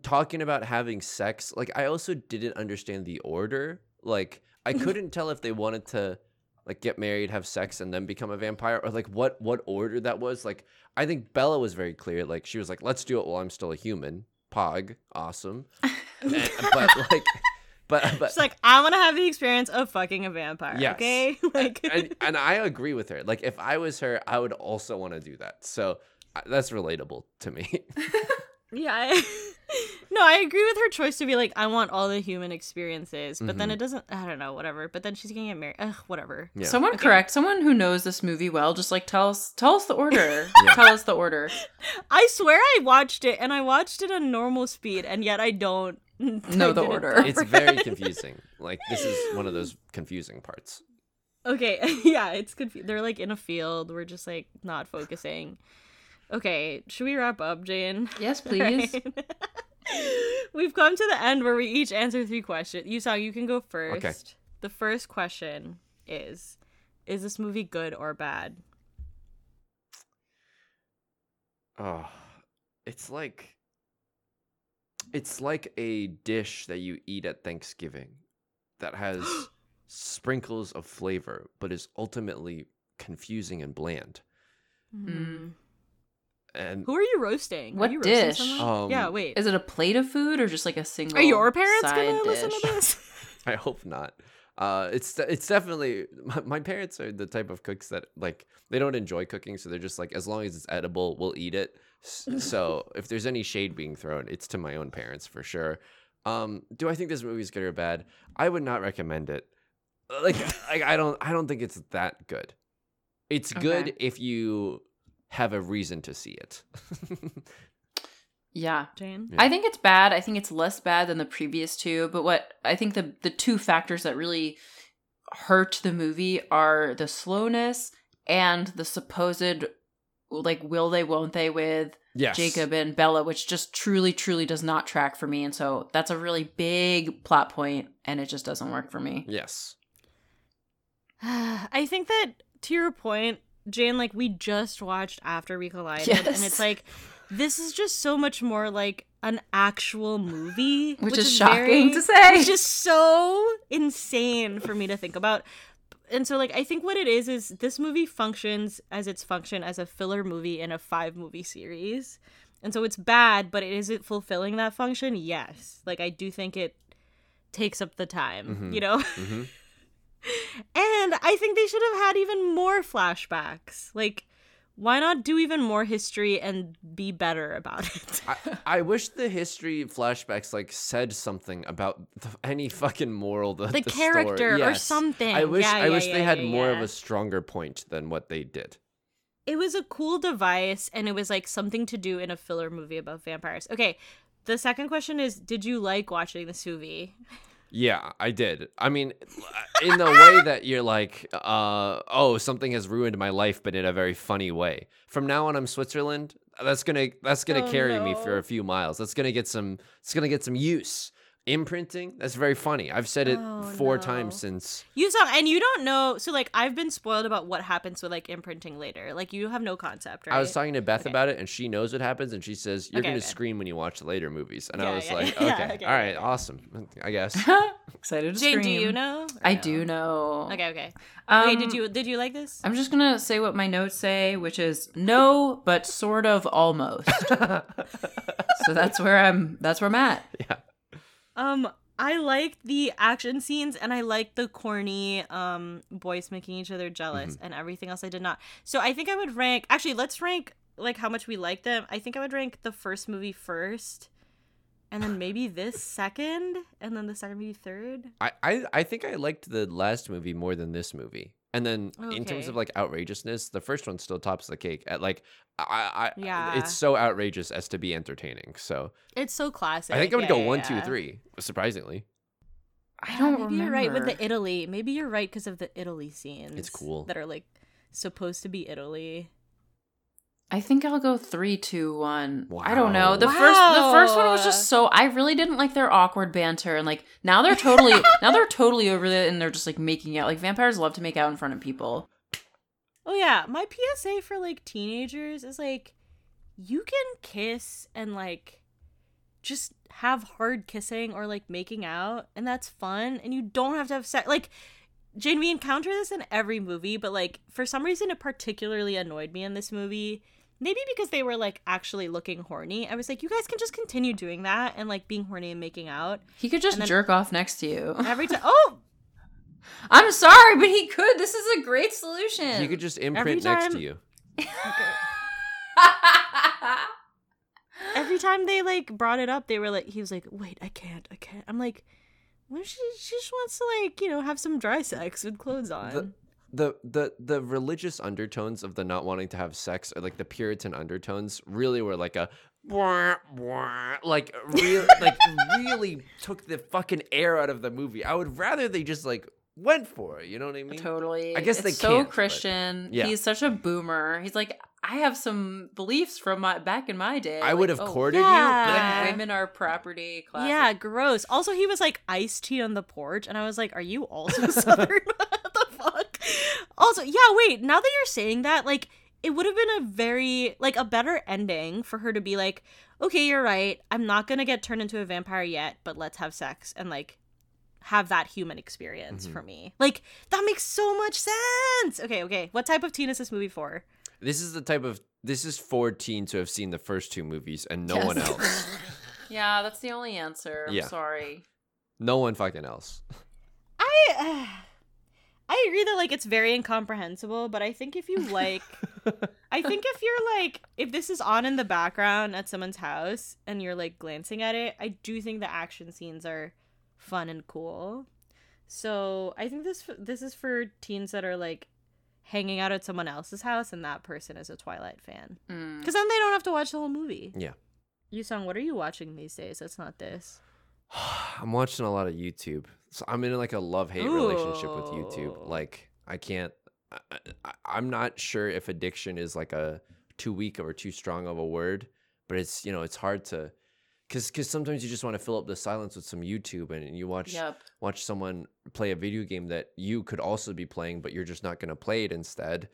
talking about having sex like i also didn't understand the order like i couldn't tell if they wanted to like get married have sex and then become a vampire or like what what order that was like i think bella was very clear like she was like let's do it while i'm still a human. Pog awesome. And- but like but but She's like, I want to have the experience of fucking a vampire. Yes. Okay, like and, and i agree with her. Like if i was her i would also want to do that. So I- that's relatable to me yeah. I- no, I agree with her choice to be like, I want all the human experiences, but then Mhm. it doesn't. I don't know, whatever. But then she's gonna get married. Ugh, whatever. Yeah. Someone Okay. correct. Someone who knows this movie well. Just like tell us. Tell us the order. Yeah. Tell us the order. I swear I watched it and I watched it on normal speed, and yet I don't Know the didn't order. it's very confusing like this is one of those confusing parts Okay, yeah, it's confusing. They're like in a field. We're just like not focusing. Okay, should we wrap up, Jane? Yes, please. Alright. We've come to the end where we each answer three questions. Yusong you can go first. Okay. The first question is Is this movie good or bad? Oh, it's like it's like a dish that you eat at Thanksgiving that has sprinkles of flavor, but is ultimately confusing and bland. Mm. And Who are you roasting? Are What you roasting dish? someone? Um, yeah, wait. Is it a plate of food or just like a single? Are your parents side gonna listen to this? I hope not. Uh, it's it's definitely my, my parents are the type of cooks that like they don't enjoy cooking, so they're just like as long as it's edible, we'll eat it. So if there's any shade being thrown, it's to my own parents for sure. Um, do I think this movie is good or bad? I would not recommend it. Like, like I don't I don't think it's that good. It's good Okay. if you have a reason to see it. Yeah. Jane? Yeah. I think it's bad. I think it's less bad than the previous two. But what I think the the two factors that really hurt the movie are the slowness and the supposed like will they won't they with yes. Jacob and Bella, which just truly truly does not track for me. And so that's a really big plot point, and it just doesn't work for me. Yes. I think that to your point, Jane, like we just watched After We Collided, and it's like this is just so much more like an actual movie, Which is shocking to say. It's just so insane for me to think about. And so, like, I think what it is is this movie functions as its function as a filler movie in a five movie series. And so it's bad, but is it fulfilling that function? Yes. Like, I do think it takes up the time, Mhm. you know? hmm And I think they should have had even more flashbacks. Like, why not do even more history and be better about it? I, I wish the history flashbacks like said something about the, any fucking moral the, The the character story. or something. I wish Yeah, I yeah, wish yeah, they had more of a stronger point than what they did. it was a cool device and it was like something to do in a filler movie about vampires. Okay, the second question is Did you like watching this movie? Yeah, I did. I mean, in the way that you're like, uh, oh, something has ruined my life, but in a very funny way. From now on, I'm Switzerland. That's gonna that's gonna Oh, carry me for a few miles. That's gonna get some. It's gonna get some use. Imprinting. That's very funny. I've said it Oh, four no. times since. Yusong, and you don't know. So, like, I've been spoiled about what happens with like imprinting later. Like, you have no concept, right? I was talking to Beth Okay. about it, and she knows what happens, and she says you're Okay, gonna okay. scream when you watch the later movies. And I was yeah, like, yeah, okay, okay, all right, okay. awesome. I guess. Excited to Jane, scream. do you know? I no? do know. Okay, okay. Um, okay, did you did you like this? I'm just gonna say what my notes say, which is no, but sort of almost. so that's where I'm. That's where I'm at. yeah. Um, I liked the action scenes and I liked the corny um boys making each other jealous Mm-hmm. and everything else I did not. So I think I would rank actually let's rank like how much we like them. I think I would rank the first movie first and then maybe this second and then the second movie third. I, I I think I liked the last movie more than this movie. And then in terms of like outrageousness, the first one still tops the cake. At like I, I Yeah. it's so outrageous as to be entertaining. So It's so classic. I think I would Yeah, go yeah, one, two, three. Surprisingly, I don't maybe remember. you're right with the Italy. Maybe you're right because of the Italy scenes. It's cool. That are like supposed to be Italy. I think I'll go three, two, one. I don't know. The Wow. first, the first one was just so. I really didn't like their awkward banter, and like now they're totally, now they're totally over it, and they're just like making out. Like vampires love to make out in front of people. Oh yeah, my PSA for like teenagers is like you can kiss and like just have hard kissing or like making out and that's fun and you don't have to have sex. Like Jane, we encounter this in every movie, but like for some reason it particularly annoyed me in this movie. Maybe because they were like actually looking horny. I was like, you guys can just continue doing that and like being horny and making out He could just jerk off next to you. every time. Oh, I'm sorry, but he could. This is a great solution. you could just imprint next to time- you. every time they like brought it up, they were like, he was like, wait, I can't, I can't. I'm like, well, she, she just wants to like, you know, have some dry sex with clothes on. The, the the the religious undertones of the not wanting to have sex or like the Puritan undertones really were like a "Bwah, bwah," like real like really took the fucking air out of the movie. I would rather they just like went for it. You know what I mean? Totally. I guess it's they so can't, but- Christian. Yeah. He's such a boomer. He's like, I have some beliefs from my back in my day. I would have oh, courted yeah. you, but women are property. Classic. Yeah, gross. Also, he was like iced tea on the porch, and I was like, "Are you also Southern? what the fuck?" Also, yeah. Wait. Now that you're saying that, like, it would have been a very like a better ending for her to be like, "Okay, you're right. I'm not gonna get turned into a vampire yet, but let's have sex and like have that human experience Mhm. for me." Like that makes so much sense. Okay, okay. What type of teen is this movie for? this is the type of this is for teens who have seen the first two movies and no Yes. one else. Yeah, that's the only answer. I'm Yeah. sorry. No one fucking else. I I agree that like it's very incomprehensible, but I think if you like I think if you're like if this is on in the background at someone's house and you're like glancing at it, I do think the action scenes are fun and cool. So, I think this this is for teens that are like hanging out at someone else's house and that person is a Twilight fan. Mm. Cuz then they don't have to watch the whole movie. Yeah. Yusong, what are you watching these days? That's not this. I'm watching a lot of YouTube. So I'm in like a love hate relationship with YouTube. Like I can't. I, I'm not sure if addiction is like a too weak or too strong of a word, but it's you know it's hard to, cause cause sometimes you just want to fill up the silence with some YouTube and you watch Yep. watch someone play a video game that you could also be playing, but you're just not gonna play it instead.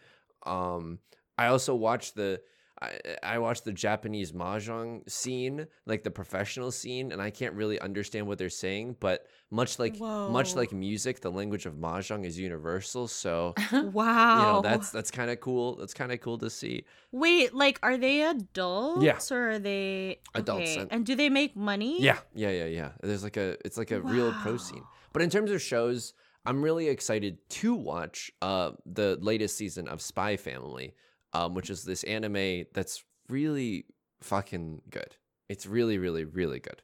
Um, I also watched the I, I watched the Japanese mahjong scene, like the professional scene, and I can't really understand what they're saying. But much like much like music, the language of mahjong is universal. So Wow. you know that's that's kind of cool. That's kind of cool to see. Wait, like, are they adults Yeah. or are they Adults, Okay. and- And do they make money? Yeah, yeah, yeah, yeah. There's like a it's like a real pro scene. But in terms of shows, I'm really excited to watch uh the latest season of Spy Family, um, which is this anime that's really fucking good. It's really, really, really good.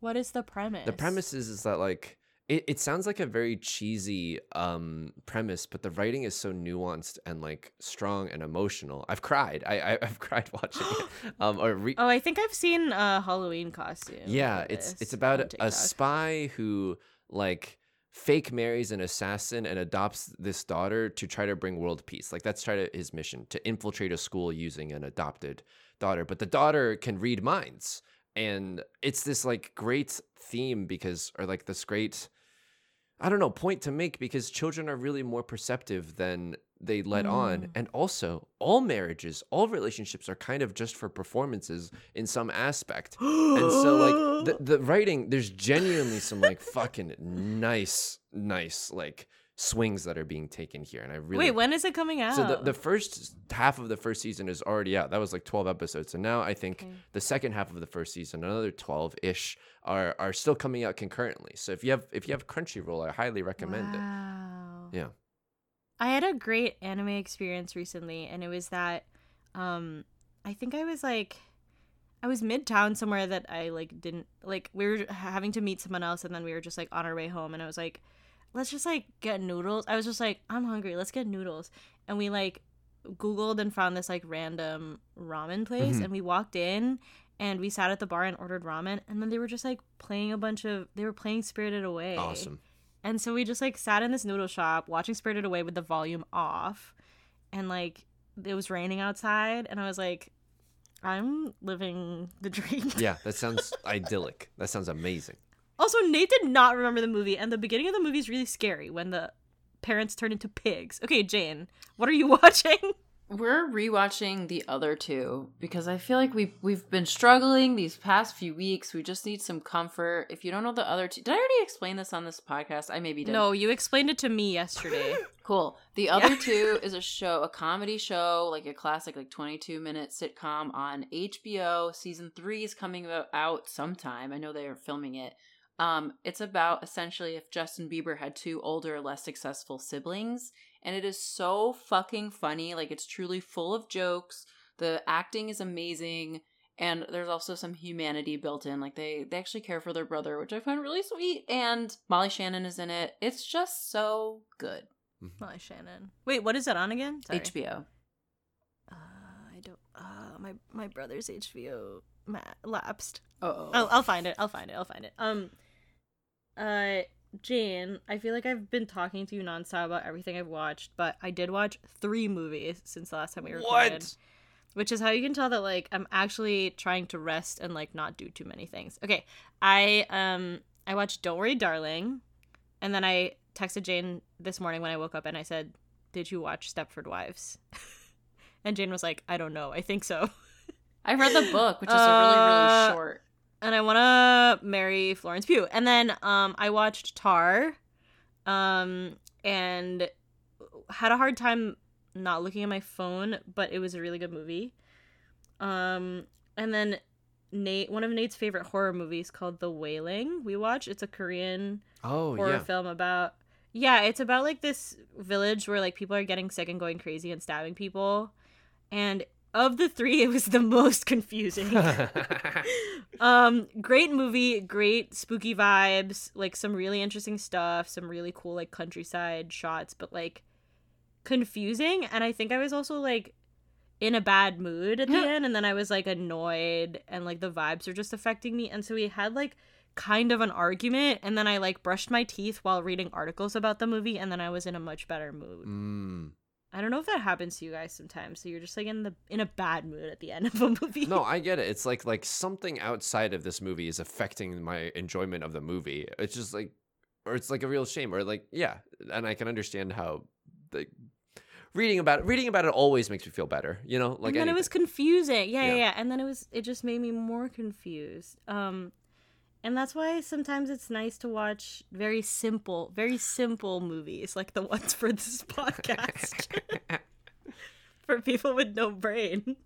What is the premise? The premise is, is that like it, it sounds like a very cheesy um premise, but the writing is so nuanced and like strong and emotional. I've cried. I, I I've cried watching it. Um or re- Oh, I think I've seen a Halloween costume. yeah, it's it's about a spy who like fake marries an assassin and adopts this daughter to try to bring world peace. Like that's try to his mission to infiltrate a school using an adopted daughter. But the daughter can read minds. And it's this like great theme because or like this great I don't know, point to make because children are really more perceptive than they let on. Mm. And also, all marriages, all relationships are kind of just for performances in some aspect. And so like the, the writing, there's genuinely some like fucking nice, nice like swings that are being taken here. And I really Wait, when is it coming out? so the, the first half of the first season is already out. That was like 12 episodes. And now I think Okay. the second half of the first season, another 12-ish, are are still coming out concurrently. So if you have if you have Crunchyroll, I highly recommend it. wow. Yeah. I had a great anime experience recently, and it was that um I think I was like I was midtown somewhere that I like didn't like we were having to meet someone else and then we were just like on our way home and I was like let's just like get noodles. I was just like I'm hungry, let's get noodles. And we like googled and found this like random ramen place Mhm. and we walked in and we sat at the bar and ordered ramen and then they were just like playing a bunch of they were playing Spirited Away. Awesome. And so we just like sat in this noodle shop watching Spirited Away with the volume off. And like it was raining outside and I was like I'm living the dream. Yeah, that sounds idyllic. That sounds amazing. Also, Nate did not remember the movie and the beginning of the movie is really scary when the parents turn into pigs. Okay, Jane, what are you watching? We're rewatching the other two because I feel like we've we've been struggling these past few weeks. We just need some comfort. If you don't know the other two, did I already explain this on this podcast? I maybe did. No, you explained it to me yesterday. Cool. The other two is a show, a comedy show, like a classic, like 22 minute sitcom on HBO. Season three is coming out- out sometime. I know they are filming it. Um, it's about essentially if Justin Bieber had two older, less successful siblings. And it is so fucking funny. Like, it's truly full of jokes. The acting is amazing. And there's also some humanity built in. Like, they, they actually care for their brother, which I find really sweet. And Molly Shannon is in it. It's just so good. Molly Shannon. Wait, what is that on again? Sorry. HBO. Uh, I don't. Uh, my my brother's HBO ma- lapsed. Oh, Oh, I'll find it. I'll find it. I'll find it. Um, uh, Jane, I feel like I've been talking to you nonstop about everything I've watched, but I did watch three movies since the last time we recorded. What? Which is how you can tell that like I'm actually trying to rest and like not do too many things. Okay, I um I watched Don't Worry Darling, and then I texted Jane this morning when I woke up and I said, "Did you watch Stepford Wives?" and Jane was like, "I don't know. I think so." I read the book, which is a really, Uh, really short. And I want to marry Florence Pugh. And then um, I watched Tar, um, and had a hard time not looking at my phone, but it was a really good movie. Um, and then Nate, one of Nate's favorite horror movies called The Wailing. We watched. It's a Korean Oh horror yeah. film about. Yeah, it's about like this village where like people are getting sick and going crazy and stabbing people. And of the three, it was the most confusing. Um great movie great spooky vibes like some really interesting stuff some really cool like countryside shots but like confusing and i think i was also like in a bad mood at the end and then i was like annoyed and like the vibes are just affecting me and so we had like kind of an argument and then i like brushed my teeth while reading articles about the movie and then i was in a much better mood. Mm. I don't know if that happens to you guys sometimes so you're just like in the in a bad mood at the end of a movie No, I get it. It's like like something outside of this movie is affecting my enjoyment of the movie. It's just like, or it's like a real shame, or like yeah, and I can understand how like reading about it, reading about it always makes me feel better. You know, like and then it was confusing. Yeah, yeah, Yeah. yeah. And then it was it just made me more confused. Um and that's why sometimes it's nice to watch very simple, very simple movies like the ones for this podcast. for people with no brain.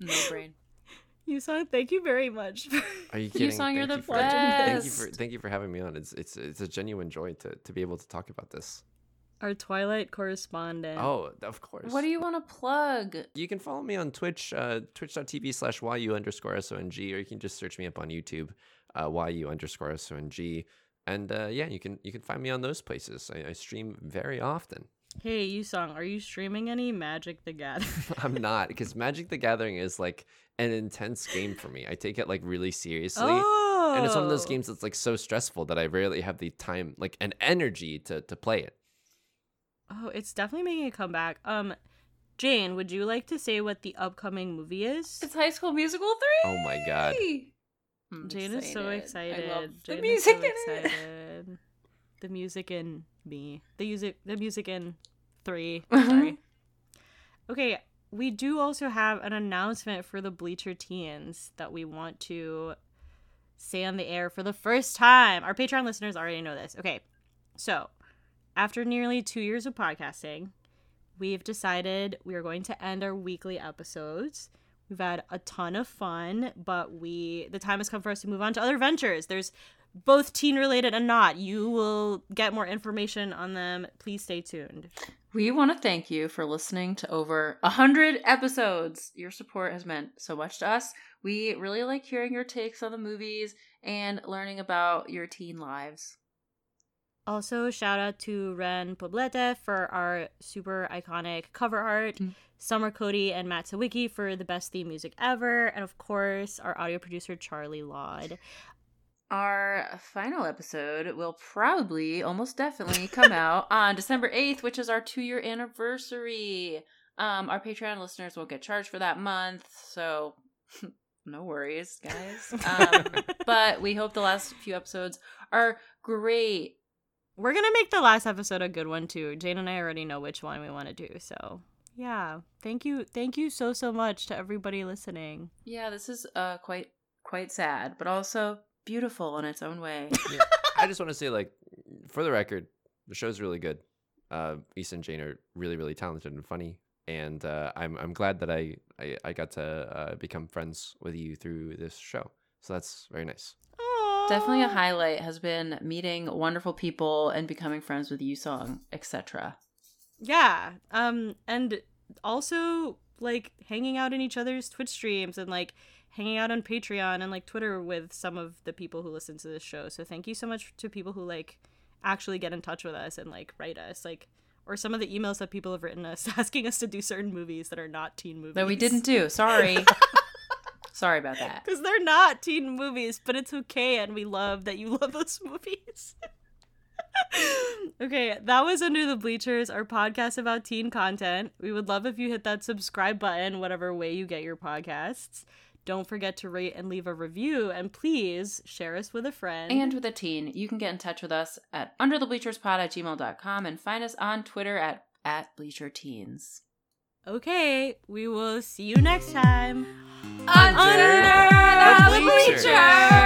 No brain. Yusong thank you very much. Are you kidding? song, you're Thank the you for- Thank you best. for thank you for having me on. It's it's it's a genuine joy to to be able to talk about this. Our Twilight correspondent. Oh, of course. What do you want to plug? You can follow me on Twitch, uh, twitch.tv slash yu underscore song, or you can just search me up on YouTube, uh, yu underscore song. And uh, yeah, you can you can find me on those places. I, I stream very often. Hey, Yusong, are you streaming any Magic the Gathering? I'm not because Magic the Gathering is like an intense game for me. I take it like really seriously. oh. And it's one of those games that's like so stressful that I rarely have the time, like, and energy to to play it. Oh, it's definitely making a comeback. Um Jane, would you like to say what the upcoming movie is? It's High School Musical 3. Oh my god! I'm Jane is so excited. I love the music so in it. The music in me. The music the music in 3. Mhm. Sorry. okay, we do also have an announcement for the Bleacher Teens that we want to say on the air for the first time. Our Patreon listeners already know this. Okay. So, after nearly 2 years of podcasting, we've decided we are going to end our weekly episodes. We've had a ton of fun, but we the time has come for us to move on to other ventures. There's both teen related and not. You will get more information on them. Please stay tuned. We want to thank you for listening to over a hundred episodes. Your support has meant so much to us. We really like hearing your takes on the movies and learning about your teen lives. Also, shout out to Ren Poblete for our super iconic cover art, Mm. Summer Cody and Matt Sawicki for the best theme music ever, and of course, our audio producer Charlie Laud. Our final episode will probably, almost definitely, come out on December 8th, which is our two year anniversary. Um, our Patreon listeners won't get charged for that month, so no worries, guys. Um, but we hope the last few episodes are great. We're gonna make the last episode a good one too. Jane and I already know which one we want to do, so yeah. Thank you, thank you so so much to everybody listening. Yeah, this is uh quite quite sad, but also beautiful in its own way. Yeah. I just want to say, like, for the record, the show's really good. Uh, Issa and Jane are really, really talented and funny, and uh, I'm I'm glad that I I, I got to uh, become friends with you through this show. So that's very nice. Definitely a highlight has been meeting wonderful people and becoming friends with Yusong, etc. Yeah. Um and also like hanging out in each other's Twitch streams and like hanging out on Patreon and like Twitter with some of the people who listen to this show. So thank you so much to people who like actually get in touch with us and like write us like or some of the emails that people have written us asking us to do certain movies that are not teen movies. That we didn't do. Sorry. Sorry about that. Because they're not teen movies, but it's okay and we love that you love those movies. okay, that was Under the Bleachers, our podcast about teen content. We would love if you hit that subscribe button, whatever way you get your podcasts. Don't forget to rate and leave a review, and please share us with a friend. And with a teen, you can get in touch with us at underthebleacherspod at gmail.com and find us on Twitter at, at bleacherteens. okay, we will see you next time. Under, Under the, the bleachers. bleachers.